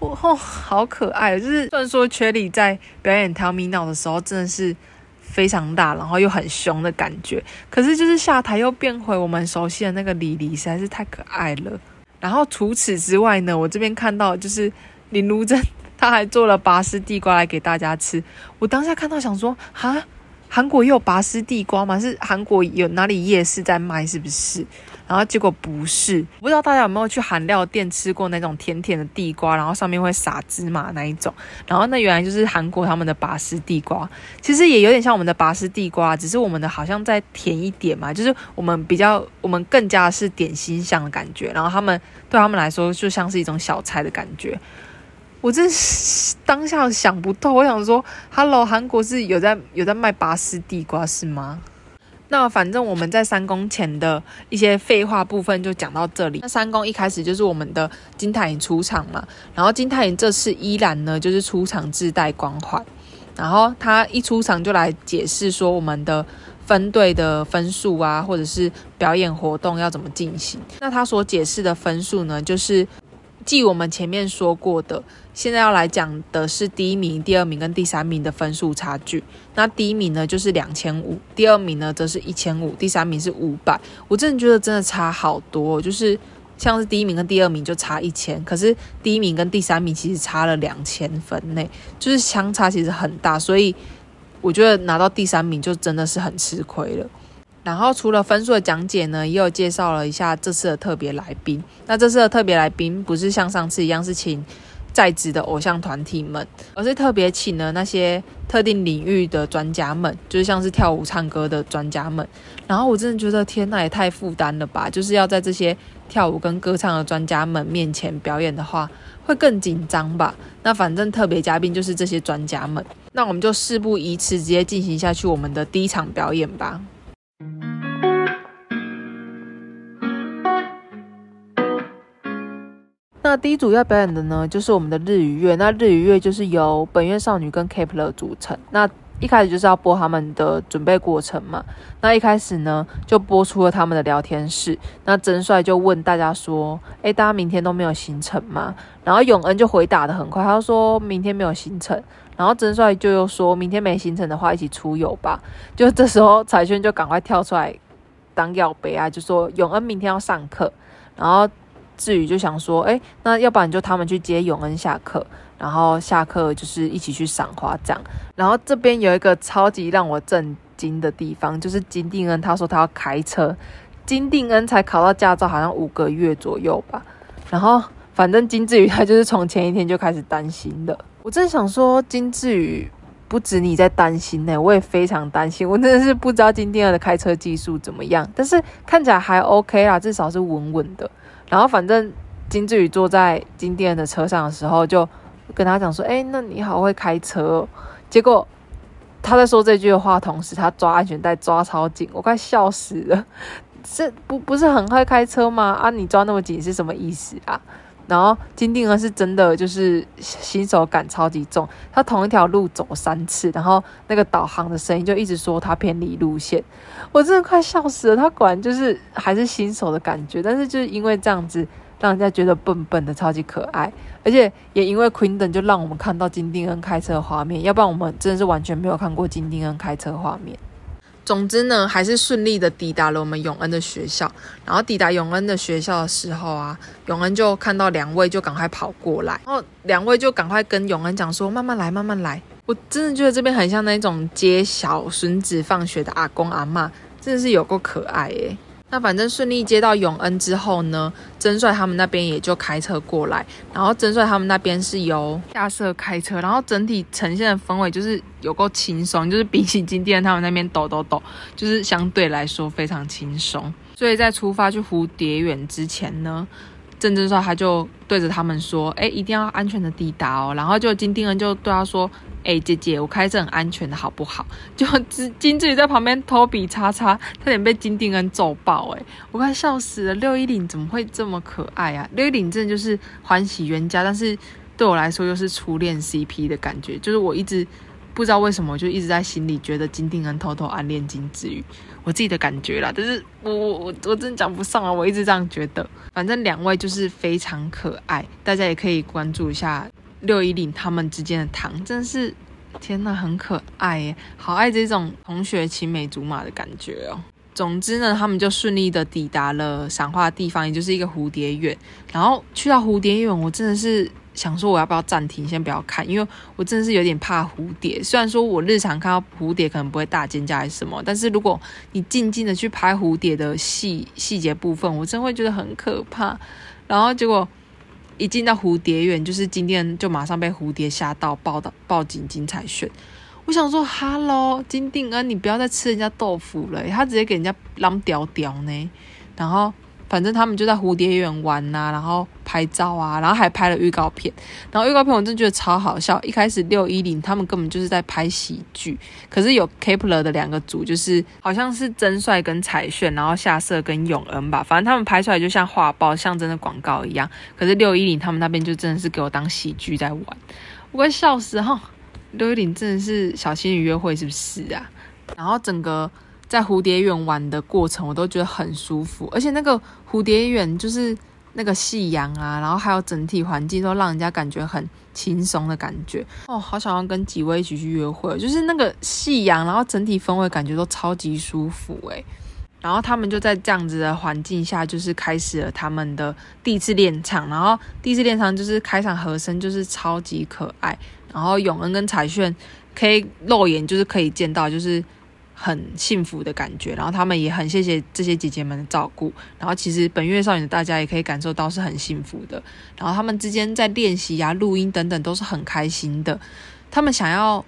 哦，好可爱！就是虽然说缺里在表演 Tell Me Now 的时候真的是非常大，然后又很凶的感觉，可是就是下台又变回我们熟悉的那个李黎，实在是太可爱了。然后除此之外呢，我这边看到就是林如珍。他还做了拔丝地瓜来给大家吃，我当下看到想说，哈，韩国也有拔丝地瓜吗？是韩国有哪里夜市在卖是不是？然后结果不是，不知道大家有没有去韩料店吃过那种甜甜的地瓜，然后上面会撒芝麻那一种，然后那原来就是韩国他们的拔丝地瓜，其实也有点像我们的拔丝地瓜，只是我们的好像再甜一点嘛，就是我们比较我们更加是点心香的感觉，然后他们对他们来说就像是一种小菜的感觉。我真是当下想不透，我想说，Hello，韩国是有在有在卖拔丝地瓜是吗？那反正我们在三公前的一些废话部分就讲到这里。那三公一开始就是我们的金泰妍出场嘛，然后金泰妍这次依然呢就是出场自带光环，然后他一出场就来解释说我们的分队的分数啊，或者是表演活动要怎么进行。那他所解释的分数呢，就是。继我们前面说过的，现在要来讲的是第一名、第二名跟第三名的分数差距。那第一名呢就是两千五，第二名呢则是一千五，第三名是五百。我真的觉得真的差好多，就是像是第一名跟第二名就差一千，可是第一名跟第三名其实差了两千分呢，就是相差其实很大，所以我觉得拿到第三名就真的是很吃亏了。然后除了分数的讲解呢，也有介绍了一下这次的特别来宾。那这次的特别来宾不是像上次一样是请在职的偶像团体们，而是特别请了那些特定领域的专家们，就是像是跳舞、唱歌的专家们。然后我真的觉得天呐，也太负担了吧！就是要在这些跳舞跟歌唱的专家们面前表演的话，会更紧张吧？那反正特别嘉宾就是这些专家们。那我们就事不宜迟，直接进行下去我们的第一场表演吧。那第一组要表演的呢，就是我们的日与月。那日与月就是由本月少女跟 Kep1er 组成。那一开始就是要播他们的准备过程嘛。那一开始呢，就播出了他们的聊天室。那真帅就问大家说：“诶，大家明天都没有行程吗？”然后永恩就回答得很快，他说明天没有行程。然后真帅就又说明天没行程的话，一起出游吧。就这时候彩轩就赶快跳出来当要杯啊，就说永恩明天要上课，然后。至于就想说，哎，那要不然就他们去接永恩下课，然后下课就是一起去赏花这样。然后这边有一个超级让我震惊的地方，就是金定恩他说他要开车，金定恩才考到驾照，好像五个月左右吧。然后反正金志宇他就是从前一天就开始担心的。我真想说，金志宇不止你在担心呢，我也非常担心。我真的是不知道金定恩的开车技术怎么样，但是看起来还 OK 啦，至少是稳稳的。然后反正金志宇坐在金店的车上的时候，就跟他讲说：“哎，那你好会开车。”结果他在说这句话同时，他抓安全带抓超紧，我快笑死了。这不不是很会开车吗？啊，你抓那么紧是什么意思啊？然后金定恩是真的就是新手感超级重，他同一条路走三次，然后那个导航的声音就一直说他偏离路线，我真的快笑死了。他果然就是还是新手的感觉，但是就是因为这样子，让人家觉得笨笨的，超级可爱。而且也因为 Queendom 就让我们看到金定恩开车的画面，要不然我们真的是完全没有看过金定恩开车画面。总之呢，还是顺利的抵达了我们永恩的学校。然后抵达永恩的学校的时候啊，永恩就看到两位，就赶快跑过来，然后两位就赶快跟永恩讲说：“慢慢来，慢慢来。”我真的觉得这边很像那种接小孙子放学的阿公阿嬷，真的是有够可爱耶。那反正顺利接到永恩之后呢，真帅他们那边也就开车过来，然后真帅他们那边是由亚瑟开车，然后整体呈现的氛围就是有够轻松，就是比起金店他们那边抖抖抖，就是相对来说非常轻松。所以在出发去蝴蝶园之前呢，郑真帅他就对着他们说：“哎，一定要安全的抵达哦。”然后就金定恩就对他说。哎、姐姐，我开车很安全的，好不好？就金金智宇在旁边偷比叉叉，差点被金定恩揍爆，哎，我快笑死了。六一零怎么会这么可爱啊？六一零真的就是欢喜冤家，但是对我来说又是初恋 CP 的感觉。就是我一直不知道为什么，就一直在心里觉得金定恩偷偷暗恋金智宇，我自己的感觉啦。但是我我我我真的讲不上啊，我一直这样觉得。反正两位就是非常可爱，大家也可以关注一下。六一零他们之间的糖真的是天呐，很可爱耶，好爱这种同学青梅竹马的感觉哦。总之呢，他们就顺利的抵达了赏花的地方，也就是一个蝴蝶园。然后去到蝴蝶园，我真的是想说，我要不要暂停，先不要看，因为我真的是有点怕蝴蝶。虽然说我日常看到蝴蝶可能不会大尖叫还是什么，但是如果你静静的去拍蝴蝶的细细节部分，我真会觉得很可怕。然后结果。一进到蝴蝶园，就是金定就马上被蝴蝶吓到，报到报警金彩炫。我想说哈喽，金定恩，你不要再吃人家豆腐了，他直接给人家扔屌屌呢，然后。反正他们就在蝴蝶园玩呐、啊，然后拍照啊，然后还拍了预告片。然后预告片我真的觉得超好笑。一开始六一零他们根本就是在拍喜剧，可是有 Kep1er 的两个组，就是好像是真帅跟彩炫，然后夏瑟跟永恩吧。反正他们拍出来就像画报象征的广告一样。可是六一零他们那边就真的是给我当喜剧在玩，我快笑死哈！六一零真的是小仙女约会是不是啊？然后整个。在蝴蝶园玩的过程，我都觉得很舒服，而且那个蝴蝶园就是那个夕阳啊，然后还有整体环境都让人家感觉很轻松的感觉哦，好想要跟几位一起去约会，就是那个夕阳，然后整体氛围感觉都超级舒服诶。然后他们就在这样子的环境下，就是开始了他们的第一次练唱，然后第一次练唱就是开场和声就是超级可爱，然后永恩跟彩炫可以肉眼就是可以见到就是。很幸福的感觉，然后他们也很谢谢这些姐姐们的照顾，然后其实本月少女的大家也可以感受到是很幸福的，然后他们之间在练习呀、录音等等都是很开心的。他们想要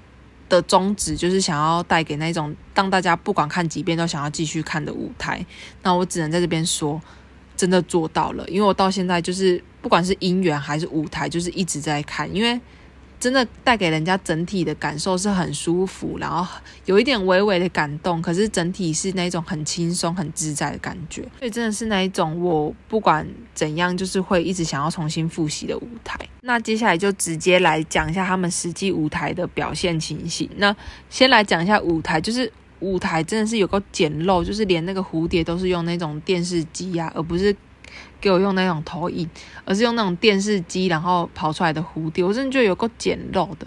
的宗旨就是想要带给那种让大家不管看几遍都想要继续看的舞台。那我只能在这边说，真的做到了，因为我到现在就是不管是音源还是舞台，就是一直在看，因为。真的带给人家整体的感受是很舒服，然后有一点微微的感动，可是整体是那种很轻松、很自在的感觉。所以真的是那一种我不管怎样，就是会一直想要重新复习的舞台。那接下来就直接来讲一下他们实际舞台的表现情形。那先来讲一下舞台，就是舞台真的是有够简陋，就是连那个蝴蝶都是用那种电视机呀、而不是。给我用那种投影，而是用那种电视机，然后跑出来的蝴蝶，我真的觉得有够简陋的。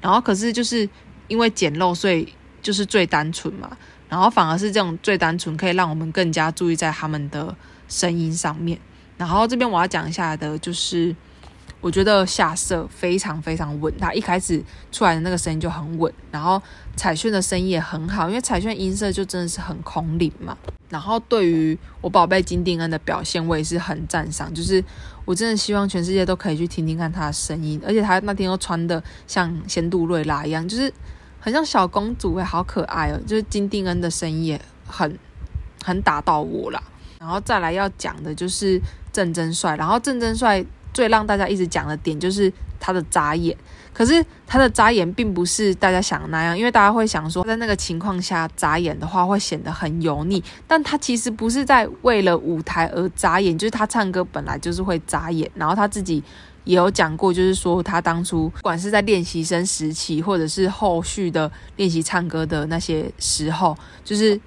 然后可是就是因为简陋，所以就是最单纯嘛。然后反而是这种最单纯，可以让我们更加注意在他们的声音上面。然后这边我要讲一下的就是。我觉得夏色非常非常稳，他一开始出来的那个声音就很稳，然后彩炫的声音也很好，因为彩炫音色就真的是很空灵嘛。然后对于我宝贝金定恩的表现，我也是很赞赏，就是我真的希望全世界都可以去听听看他的声音，而且他那天又穿的像仙杜瑞拉一样，就是很像小公主诶，好可爱哦。就是金定恩的声音也很很打到我啦。然后再来要讲的就是郑真帅，然后郑真帅。最让大家一直讲的点就是他的眨眼，可是他的眨眼并不是大家想的那样，因为大家会想说，在那个情况下眨眼的话会显得很油腻，但他其实不是在为了舞台而眨眼，就是他唱歌本来就是会眨眼，然后他自己也有讲过，就是说他当初不管是在练习生时期，或者是后续的练习唱歌的那些时候，就是。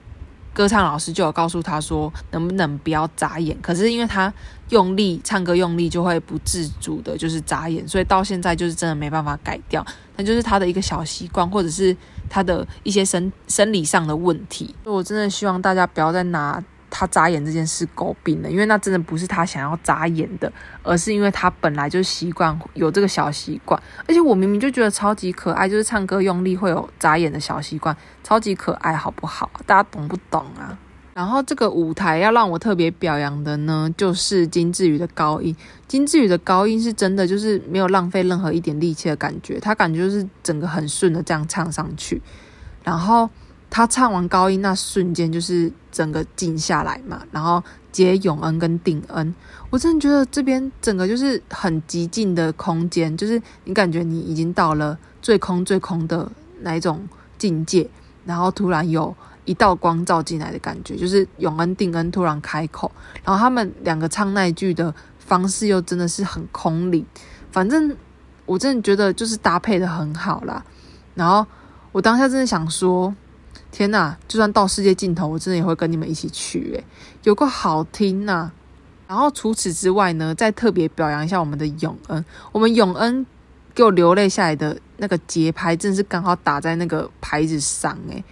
歌唱老师就有告诉他说，能不能不要眨眼？可是因为他用力唱歌用力，就会不自主的，就是眨眼，所以到现在就是真的没办法改掉。那就是他的一个小习惯，或者是他的一些生生理上的问题。所以我真的希望大家不要再拿。他眨眼这件事诟病了，因为那真的不是他想要眨眼的，而是因为他本来就习惯有这个小习惯，而且我明明就觉得超级可爱，就是唱歌用力会有眨眼的小习惯，超级可爱，好不好？大家懂不懂啊？然后这个舞台要让我特别表扬的呢，就是金智宇的高音，金智宇的高音是真的就是没有浪费任何一点力气的感觉，他感觉就是整个很顺的这样唱上去，然后。他唱完高音那瞬间，就是整个静下来嘛，然后接永恩跟定恩，我真的觉得这边整个就是很极静的空间，就是你感觉你已经到了最空最空的那一种境界，然后突然有一道光照进来的感觉，就是永恩定恩突然开口，然后他们两个唱那句的方式又真的是很空灵，反正我真的觉得就是搭配得很好啦，然后我当下真的想说。天呐，就算到世界尽头，我真的也会跟你们一起去诶，有个好听呐！然后除此之外呢，再特别表扬一下我们的永恩，我们永恩给我流泪下来的那个节拍，真是刚好打在那个牌子上诶，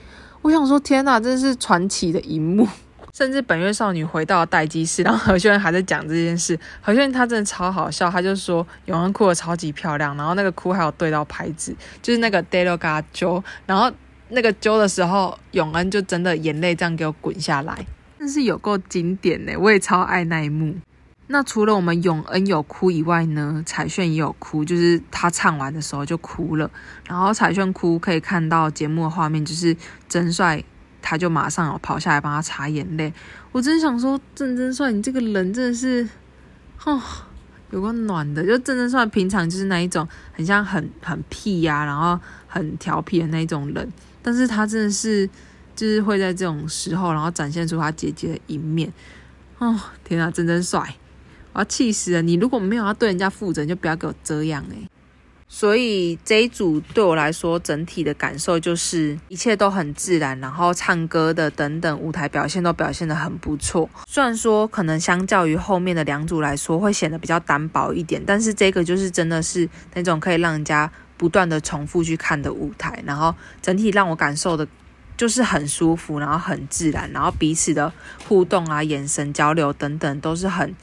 我想说，天呐，真是传奇的一幕！甚至本月少女回到待机室，然后何宣还在讲这件事。何宣他真的超好笑，他就说永恩哭的超级漂亮，然后那个哭还有对到牌子，就是那个 Derogato，然后。那个揪的时候，永恩就真的眼泪这样给我滚下来，真是有够经典呢！我也超爱那一幕。那除了我们永恩有哭以外呢，彩炫也有哭，就是他唱完的时候就哭了。然后彩炫哭可以看到节目的画面，就是真帅他就马上有跑下来帮他擦眼泪。我真想说，郑真帅你这个人真的是，哦，有个暖的。就郑真帅平常就是那一种很像很很屁呀、然后很调皮的那一种人。但是他真的是，就是会在这种时候，然后展现出他姐姐的一面。哦，天啊，真真帅！我气死了！你如果没有要对人家负责，你就不要给我这样哎。所以这一组对我来说，整体的感受就是一切都很自然，然后唱歌的等等舞台表现都表现得很不错。虽然说可能相较于后面的两组来说，会显得比较单薄一点，但是这个就是真的是那种可以让人家。不断的重复去看的舞台，然后整体让我感受的，就是很舒服，然后很自然，然后彼此的互动啊、眼神交流等等，都是很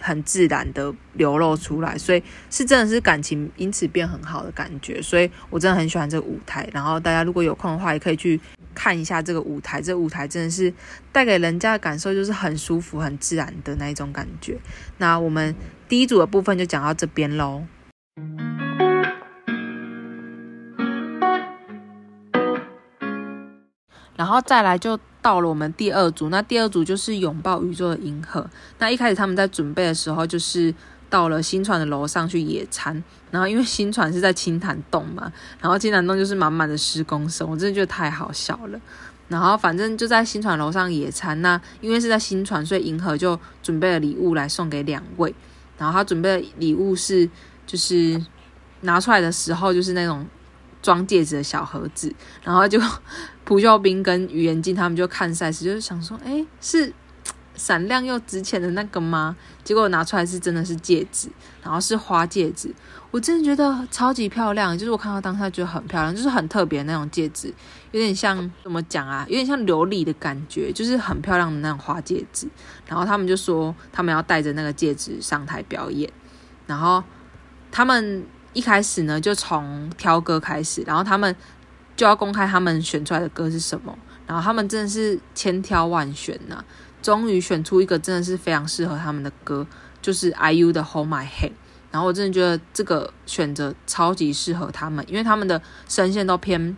很自然的流露出来，所以是真的是感情因此变很好的感觉，所以我真的很喜欢这个舞台。然后大家如果有空的话，也可以去看一下这个舞台，这舞台真的是带给人家的感受就是很舒服、很自然的那一种感觉。那我们第一组的部分就讲到这边喽。然后再来就到了我们第二组，那第二组就是拥抱宇宙的银河。那一开始他们在准备的时候，就是到了新传的楼上去野餐。然后因为新传是在青潭洞嘛，然后青潭洞就是满满的施工声，我真的觉得太好笑了。然后反正就在新传楼上野餐。那因为是在新传，所以银河就准备了礼物来送给两位。然后他准备的礼物是，就是拿出来的时候就是那种。装戒指的小盒子，然后就 朴秀彬跟于妍静他们就看赛事，就是想说，哎，是闪亮又值钱的那个吗？结果拿出来是真的是戒指，然后是花戒指，我真的觉得超级漂亮，就是我看到当下觉得很漂亮，就是很特别的那种戒指，有点像怎么讲啊？有点像琉璃的感觉，就是很漂亮的那种花戒指。然后他们就说他们要带着那个戒指上台表演，然后他们。一开始呢，就从挑歌开始，然后他们就要公开他们选出来的歌是什么，然后他们真的是千挑万选呐、终于选出一个真的是非常适合他们的歌，就是 IU 的 Hold My Hand，然后我真的觉得这个选择超级适合他们，因为他们的声线都偏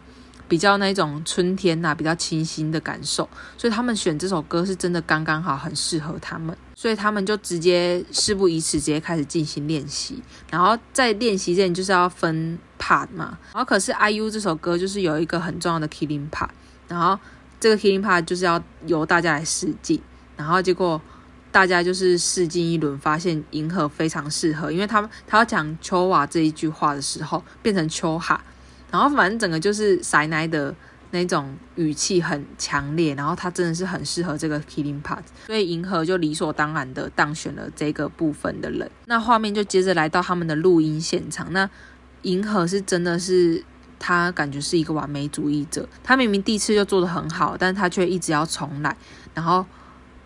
比较那种春天呐、比较清新的感受，所以他们选这首歌是真的刚刚好，很适合他们。所以他们就直接事不宜迟，直接开始进行练习。然后在练习之前就是要分 part 嘛。然后可是 IU 这首歌就是有一个很重要的 killing part。然后这个 killing part 就是要由大家来试镜。然后结果大家就是试镜一轮，发现银河非常适合，因为他们他要讲秋娃这一句话的时候变成秋哈。然后反正整个就是塞奶的那种语气很强烈，然后他真的是很适合这个 Killing Part，所以银河就理所当然的当选了这个部分的人。那画面就接着来到他们的录音现场，那银河是真的是他感觉是一个完美主义者，他明明第一次就做得很好，但他却一直要重来，然后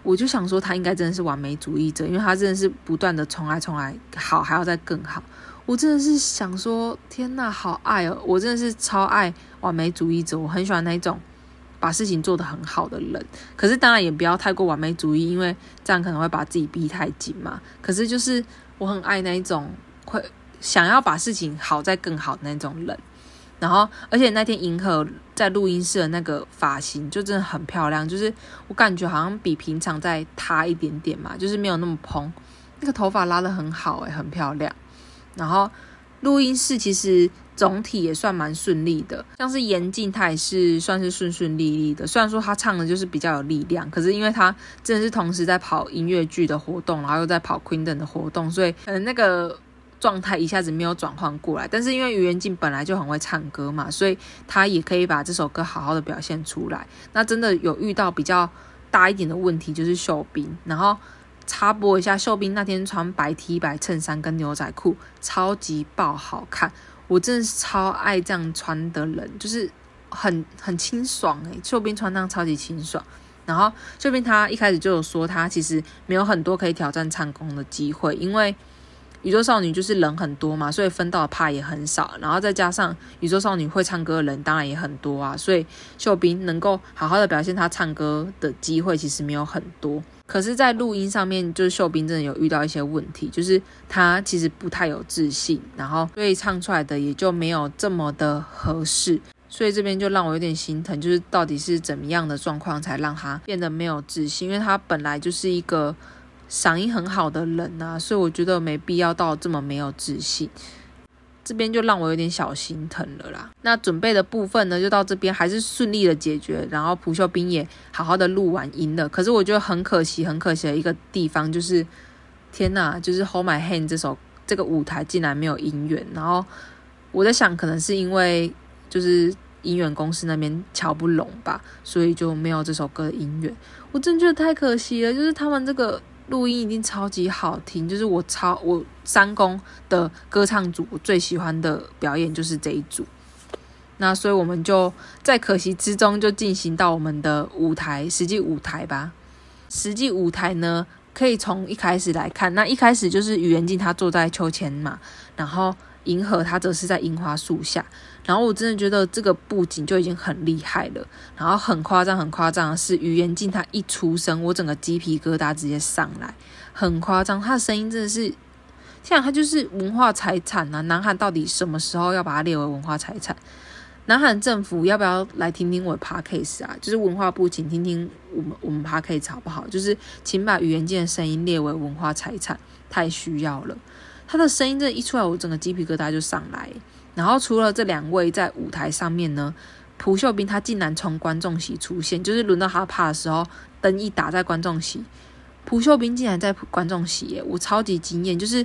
我就想说他应该真的是完美主义者，因为他真的是不断的重来重来，好还要再更好。我真的是想说，天呐，好爱哦！我真的是超爱完美主义者，我很喜欢那一种把事情做得很好的人。可是当然也不要太过完美主义，因为这样可能会把自己逼太紧嘛。可是就是我很爱那一种会想要把事情好再更好的那种人。然后，而且那天银河在录音室的那个发型就真的很漂亮，就是我感觉好像比平常再塌一点点嘛，就是没有那么蓬，那个头发拉得很好诶，很漂亮。然后录音室其实总体也算蛮顺利的，像是严静他也是算是顺顺利利的。虽然说他唱的就是比较有力量，可是因为他真的是同时在跑音乐剧的活动，然后又在跑 Queen 的活动，所以可能那个状态一下子没有转换过来。但是因为于元静本来就很会唱歌嘛，所以他也可以把这首歌好好的表现出来。那真的有遇到比较大一点的问题，就是秀彬，然后。插播一下，秀彬那天穿白 T 白衬衫跟牛仔裤，超级爆好看。我真的是超爱这样穿的人，就是很很清爽诶、秀彬穿那样超级清爽。然后秀彬他一开始就有说，他其实没有很多可以挑战唱功的机会，因为宇宙少女就是人很多嘛，所以分到的趴也很少。然后再加上宇宙少女会唱歌的人当然也很多啊，所以秀彬能够好好的表现他唱歌的机会其实没有很多。可是，在录音上面，就是秀彬真的有遇到一些问题，就是他其实不太有自信，然后所以唱出来的也就没有这么的合适，所以这边就让我有点心疼，就是到底是怎么样的状况才让他变得没有自信？因为他本来就是一个嗓音很好的人啊，所以我觉得没必要到这么没有自信。这边就让我有点小心疼了啦。那准备的部分呢，就到这边还是顺利的解决，然后朴秀彬也好好的录完音了。可是我觉得很可惜，很可惜的一个地方就是，天呐，就是《Hold My Hand》这首这个舞台竟然没有音源。然后我在想，可能是因为就是音源公司那边瞧不拢吧，所以就没有这首歌的音源。我真觉得太可惜了，就是他们这个。录音一定超级好听，就是我超我三公的歌唱组，我最喜欢的表演就是这一组。那所以我们就在可惜之中，就进行到我们的舞台实际舞台吧。实际舞台呢，可以从一开始来看，那一开始就是宇元静她坐在秋千嘛，然后。银河，他则是在樱花树下，然后我真的觉得这个布景就已经很厉害了，然后很夸张，很夸张的是于元静他一出声，我整个鸡皮疙瘩直接上来，很夸张，他的声音真的是，天啊，他就是文化财产啊！南韩到底什么时候要把它列为文化财产？南韩政府要不要来听听我的 podcast 啊？就是文化部，请听听我们我们 podcast 好不好？就是请把于元静的声音列为文化财产，太需要了。他的声音这一出来，我整个鸡皮疙瘩就上来。然后除了这两位在舞台上面呢，朴秀彬他竟然从观众席出现，就是轮到他怕的时候，灯一打在观众席，朴秀彬竟然在观众席耶，我超级惊艳。就是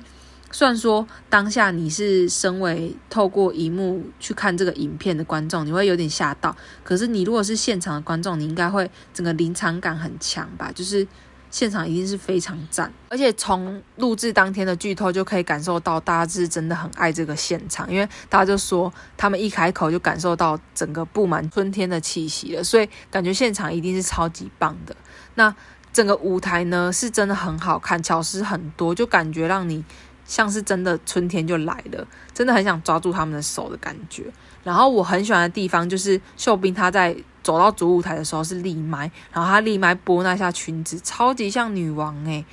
虽然说当下你是身为透过荧幕去看这个影片的观众，你会有点吓到，可是你如果是现场的观众，你应该会整个临场感很强吧？就是。现场一定是非常赞，而且从录制当天的剧透就可以感受到，大家是真的很爱这个现场，因为大家就说他们一开口就感受到整个布满春天的气息了，所以感觉现场一定是超级棒的。那整个舞台呢，是真的很好看，巧思很多，就感觉让你像是真的春天就来了，真的很想抓住他们的手的感觉。然后我很喜欢的地方就是秀彬他在。走到主舞台的时候是立麦，然后她立麦拨那下裙子，超级像女王诶。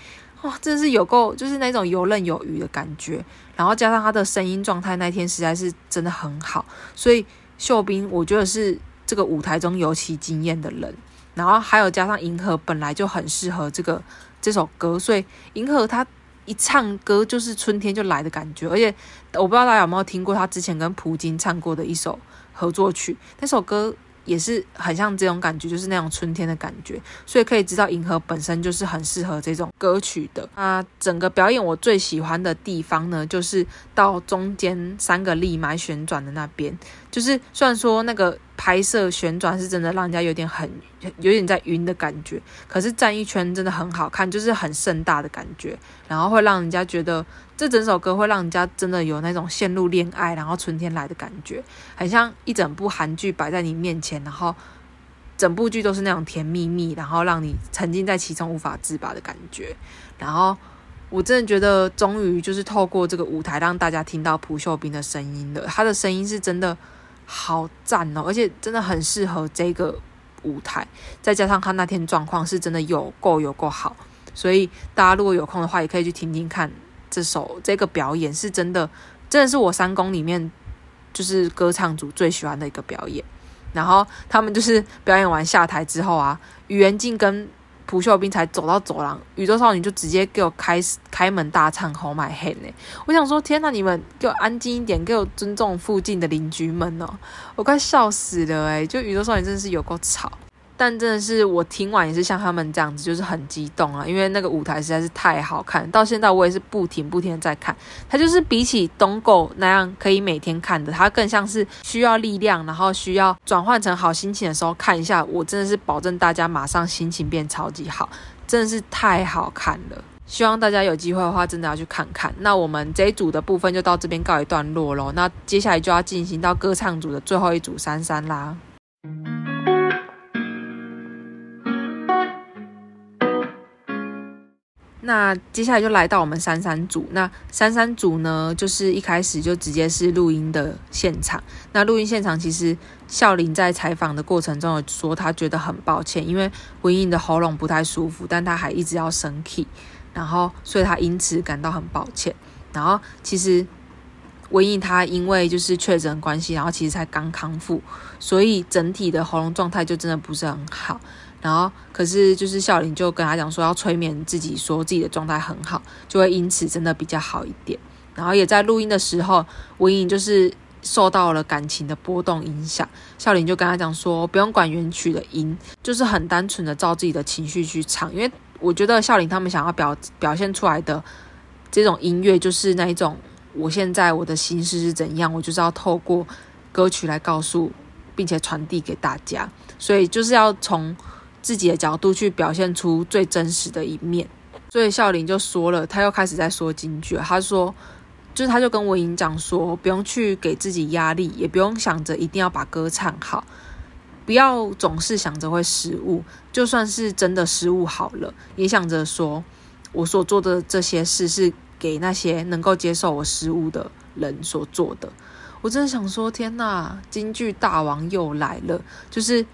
哇，真的是有够，就是那种游刃有余的感觉。然后加上她的声音状态，那天实在是真的很好，所以秀彬我觉得是这个舞台中尤其惊艳的人。然后还有加上银河本来就很适合这个这首歌，所以银河她一唱歌就是春天就来的感觉。而且我不知道大家有没有听过她之前跟朴金唱过的一首合作曲，那首歌。也是很像这种感觉，就是那种春天的感觉，所以可以知道银河本身就是很适合这种歌曲的。那整个表演我最喜欢的地方呢，就是到中间三个立麦旋转的那边，就是虽然说那个拍摄旋转是真的让人家有点很有点在晕的感觉，可是站一圈真的很好看，就是很盛大的感觉，然后会让人家觉得这整首歌会让人家真的有那种陷入恋爱，然后春天来的感觉，很像一整部韩剧摆在你面前。然后整部剧都是那种甜蜜蜜，然后让你沉浸在其中无法自拔的感觉。然后我真的觉得，终于就是透过这个舞台让大家听到朴秀彬的声音了。他的声音是真的好赞哦，而且真的很适合这个舞台。再加上他那天状况是真的有够有够好，所以大家如果有空的话，也可以去听听看这首这个表演，是真的，真的是我三公里面就是歌唱组最喜欢的一个表演。然后他们就是表演完下台之后啊，宇元静跟朴秀彬才走到走廊，宇宙少女就直接给我开开门大唱《Hold My Hand》呢。我想说，天哪，你们给我安静一点，给我尊重附近的邻居们哦！我快笑死了诶，就宇宙少女真的是有够吵。但真的是我听完也是像他们这样子，就是很激动啊，因为那个舞台实在是太好看，到现在我也是不停不停的在看。它就是比起东狗那样可以每天看的，它更像是需要力量，然后需要转换成好心情的时候看一下。我真的是保证大家马上心情变超级好，真的是太好看了。希望大家有机会的话，真的要去看看。那我们这一组的部分就到这边告一段落喽。那接下来就要进行到歌唱组的最后一组珊珊啦。那接下来就来到我们三三组。那三三组呢，就是一开始就直接是录音的现场。那录音现场其实孝林在采访的过程中有说，他觉得很抱歉，因为文英的喉咙不太舒服，但他还一直要生气然后所以他因此感到很抱歉。然后其实文英他因为就是确诊关系，然后其实才刚康复，所以整体的喉咙状态就真的不是很好。然后，可是就是孝琳就跟他讲说要催眠自己，说自己的状态很好，就会因此真的比较好一点。然后也在录音的时候，文颖就是受到了感情的波动影响，孝琳就跟他讲说不用管原曲的音，就是很单纯的照自己的情绪去唱。因为我觉得孝琳他们想要表表现出来的这种音乐，就是那一种我现在我的心事是怎样，我就是要透过歌曲来告诉并且传递给大家，所以就是要从。自己的角度去表现出最真实的一面，所以孝琳就说了，他又开始在说京剧。他说，就是他就跟文英讲说，不用去给自己压力，也不用想着一定要把歌唱好，不要总是想着会失误，就算是真的失误好了，也想着说我所做的这些事是给那些能够接受我失误的人所做的。我真的想说，天哪，京剧大王又来了，就是。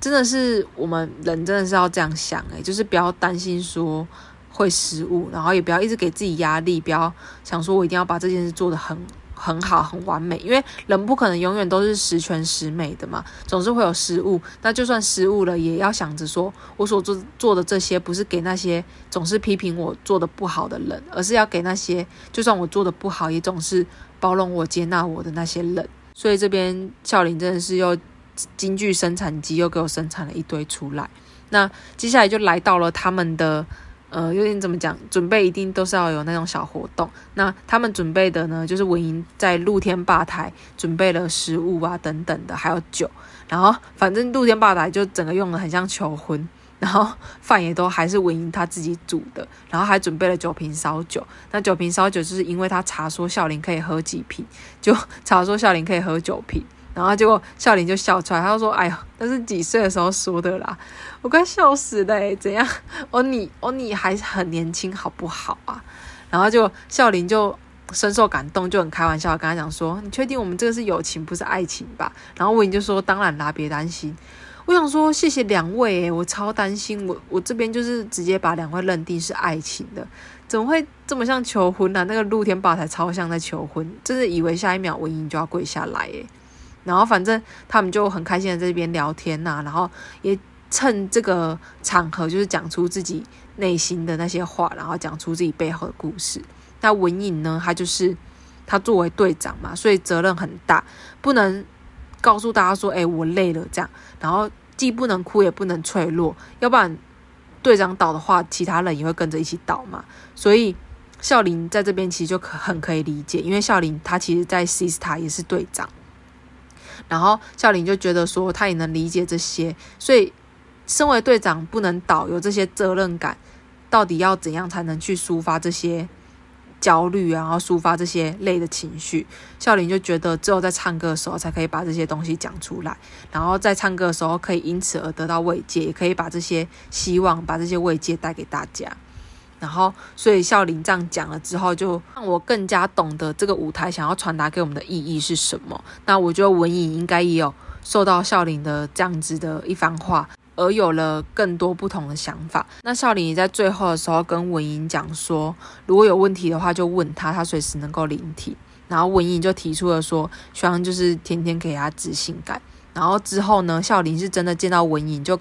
真的是我们人真的是要这样想诶，就是不要担心说会失误，然后也不要一直给自己压力，不要想说我一定要把这件事做得很很好很完美，因为人不可能永远都是十全十美的嘛，总是会有失误。那就算失误了，也要想着说我所做做的这些不是给那些总是批评我做的不好的人，而是要给那些就算我做的不好，也总是包容我、接纳我的那些人。所以这边孝琳真的是又。京剧生产机又给我生产了一堆出来，那接下来就来到了他们的，呃，有点怎么讲，准备一定都是要有那种小活动。那他们准备的呢，就是文英在露天吧台准备了食物啊等等的，还有酒。然后反正露天吧台就整个用的很像求婚，然后饭也都还是文英他自己煮的，然后还准备了酒瓶烧酒。那酒瓶烧酒就是因为他查说孝林可以喝几瓶，就 查说孝林可以喝酒瓶。然后结果孝林就笑出来，他就说：“哎呀，那是几岁的时候说的啦，我快笑死了，怎样？哦你哦你还很年轻，好不好啊？”然后就孝林就深受感动，就很开玩笑跟他讲说：“你确定我们这个是友情，不是爱情吧？”然后文英就说：“当然啦，别担心。”我想说谢谢两位诶，我超担心，我我这边就是直接把两位认定是爱情的，怎么会这么像求婚呢、那个露天吧台超像在求婚，真的以为下一秒文英就要跪下来诶。然后反正他们就很开心的在这边聊天呐、然后也趁这个场合就是讲出自己内心的那些话，然后讲出自己背后的故事。那文颖呢，他就是他作为队长嘛，所以责任很大，不能告诉大家说，哎，我累了这样，然后既不能哭也不能脆弱，要不然队长倒的话，其他人也会跟着一起倒嘛。所以孝林在这边其实就可很可以理解，因为孝琳她其实在 Sista 也是队长，然后孝林就觉得说，他也能理解这些，所以身为队长不能倒，有这些责任感，到底要怎样才能去抒发这些？焦虑，然后抒发这些累的情绪，孝林就觉得只有在唱歌的时候才可以把这些东西讲出来，然后在唱歌的时候可以因此而得到慰藉，也可以把这些希望、把这些慰藉带给大家。然后，所以孝林这样讲了之后，就让我更加懂得这个舞台想要传达给我们的意义是什么。那我觉得文颖应该也有受到孝林的这样子的一番话。而有了更多不同的想法。那孝林也在最后的时候跟文颖讲说，如果有问题的话就问他，他随时能够聆听。然后文颖就提出了说，希望就是天天给他自信感。然后之后呢，孝林是真的见到文颖就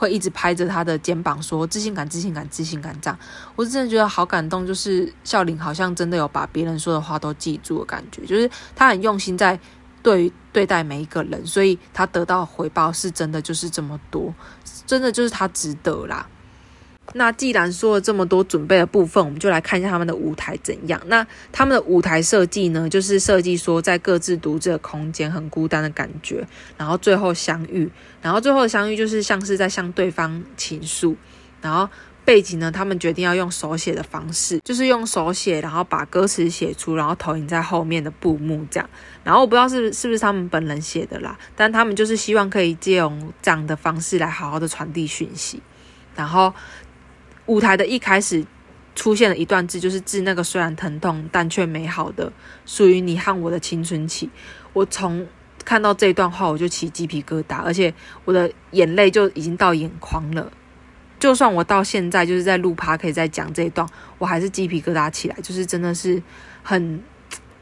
会一直拍着他的肩膀说自信感、自信感、自信感这样。我是真的觉得好感动，就是孝琳好像真的有把别人说的话都记住的感觉，就是他很用心在。对对待每一个人，所以他得到回报是真的就是这么多，真的就是他值得啦。那既然说了这么多准备的部分，我们就来看一下他们的舞台怎样。那他们的舞台设计呢，就是设计说在各自独自的空间很孤单的感觉，然后最后相遇，然后最后的相遇就是像是在向对方倾诉，然后。背景呢，他们决定要用手写的方式，就是用手写，然后把歌词写出，然后投影在后面的布幕这样。然后我不知道是是不是他们本人写的啦，但他们就是希望可以借用这样的方式来好好的传递讯息。然后舞台的一开始出现了一段字，就是致那个虽然疼痛但却美好的属于你和我的青春期。我从看到这段话，我就起鸡皮疙瘩，而且我的眼泪就已经到眼眶了。就算我到现在就是在录趴可以再讲这一段，我还是鸡皮疙瘩起来，就是真的是很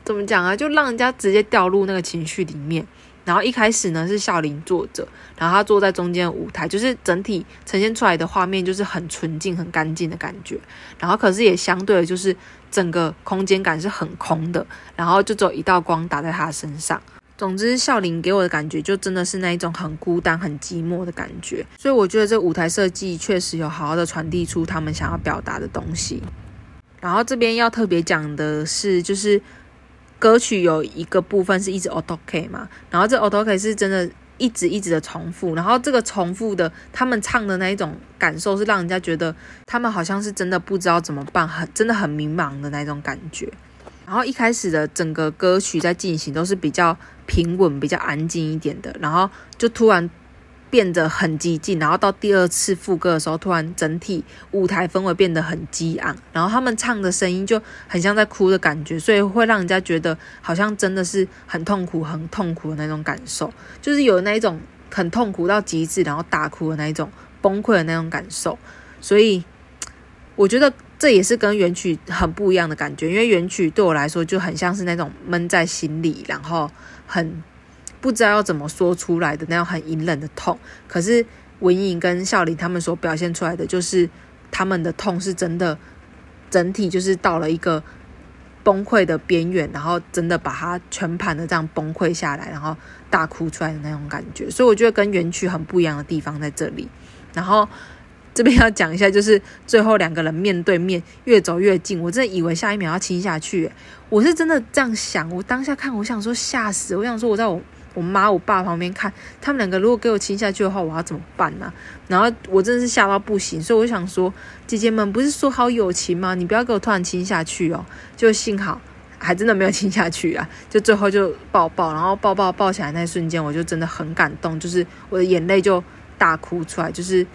怎么讲啊，就让人家直接掉入那个情绪里面。然后一开始呢是孝琳坐着，然后他坐在中间舞台，就是整体呈现出来的画面就是很纯净、很干净的感觉。然后可是也相对的，就是整个空间感是很空的，然后就只有一道光打在他身上。总之，孝琳给我的感觉就真的是那一种很孤单、很寂寞的感觉，所以我觉得这舞台设计确实有好好的传递出他们想要表达的东西。然后这边要特别讲的是，就是歌曲有一个部分是一直 Ottoke 嘛，然后这 Ottoke 是真的一直一直的重复，然后这个重复的他们唱的那一种感受是让人家觉得他们好像是真的不知道怎么办，很真的很迷茫的那种感觉。然后一开始的整个歌曲在进行都是比较平稳、比较安静一点的，然后就突然变得很激进，然后到第二次副歌的时候，突然整体舞台氛围变得很激昂，然后他们唱的声音就很像在哭的感觉，所以会让人家觉得好像真的是很痛苦、很痛苦的那种感受，就是有那一种很痛苦到极致，然后大哭的那一种崩溃的那种感受，所以我觉得。这也是跟原曲很不一样的感觉，因为原曲对我来说就很像是那种闷在心里，然后很不知道要怎么说出来的那种很隐忍的痛。可是文颖跟孝琳他们所表现出来的，就是他们的痛是真的，整体就是到了一个崩溃的边缘，然后真的把它全盘的这样崩溃下来，然后大哭出来的那种感觉。所以我觉得跟原曲很不一样的地方在这里。然后。这边要讲一下，就是最后两个人面对面越走越近，我真的以为下一秒要亲下去，我是真的这样想。我当下看，我想说吓死，我想说我在我我妈我爸旁边看，他们两个如果给我亲下去的话，我要怎么办呢、然后我真的是吓到不行，所以我想说，姐姐们不是说好友情吗？你不要给我突然亲下去哦。就幸好还真的没有亲下去啊，就最后就抱抱，然后抱抱抱起来那一瞬间，我就真的很感动，就是我的眼泪就大哭出来，就是。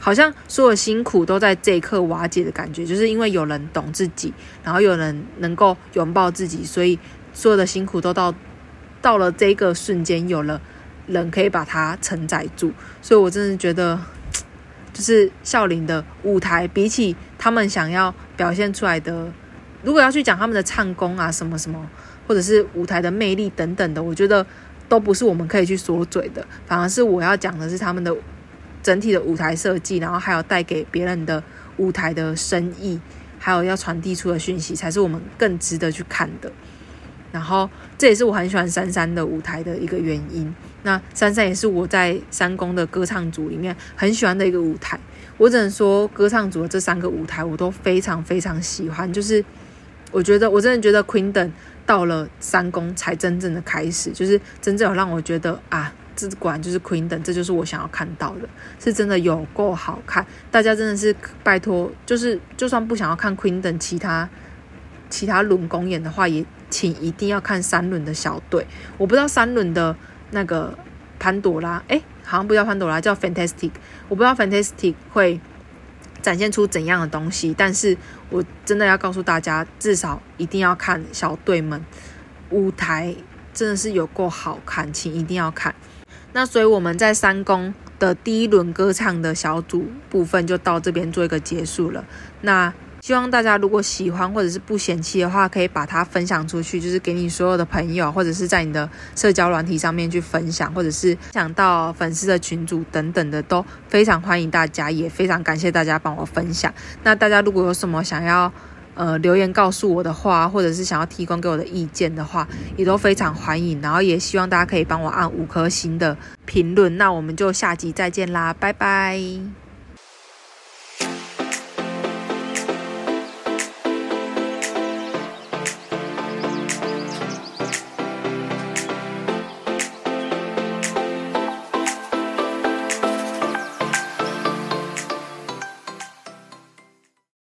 好像所有辛苦都在这一刻瓦解的感觉，就是因为有人懂自己，然后有人能够拥抱自己，所以所有的辛苦都到到了这个瞬间，有了人可以把它承载住。所以我真的觉得，就是孝琳的舞台，比起他们想要表现出来的，如果要去讲他们的唱功啊，什么什么，或者是舞台的魅力等等的，我觉得都不是我们可以去说嘴的。反而是我要讲的是他们的。整体的舞台设计，然后还有带给别人的舞台的深意，还有要传递出的讯息，才是我们更值得去看的。然后这也是我很喜欢珊珊的舞台的一个原因。那珊珊也是我在三公的歌唱组里面很喜欢的一个舞台。我只能说，歌唱组的这三个舞台我都非常非常喜欢。就是我觉得，我真的觉得 Queendom 到了三公才真正的开始，就是真正有让我觉得啊，这果然就是 Queendom，这就是我想要看到的，是真的有够好看。大家真的是拜托，就是就算不想要看 Queendom 其他其他轮公演的话，也请一定要看三轮的小队。我不知道三轮的那个潘朵拉，诶。好像不叫潘朵拉，叫 Fantastic。我不知道 Fantastic 会展现出怎样的东西，但是我真的要告诉大家，至少一定要看小队们舞台，真的是有够好看，请一定要看。那所以我们在三公的第一轮歌唱的小组部分就到这边做一个结束了。那希望大家如果喜欢或者是不嫌弃的话，可以把它分享出去，就是给你所有的朋友，或者是在你的社交软体上面去分享，或者是讲到粉丝的群组等等的，都非常欢迎大家，也非常感谢大家帮我分享。那大家如果有什么想要呃留言告诉我的话，或者是想要提供给我的意见的话，也都非常欢迎。然后也希望大家可以帮我按五颗星的评论。那我们就下集再见啦，拜拜。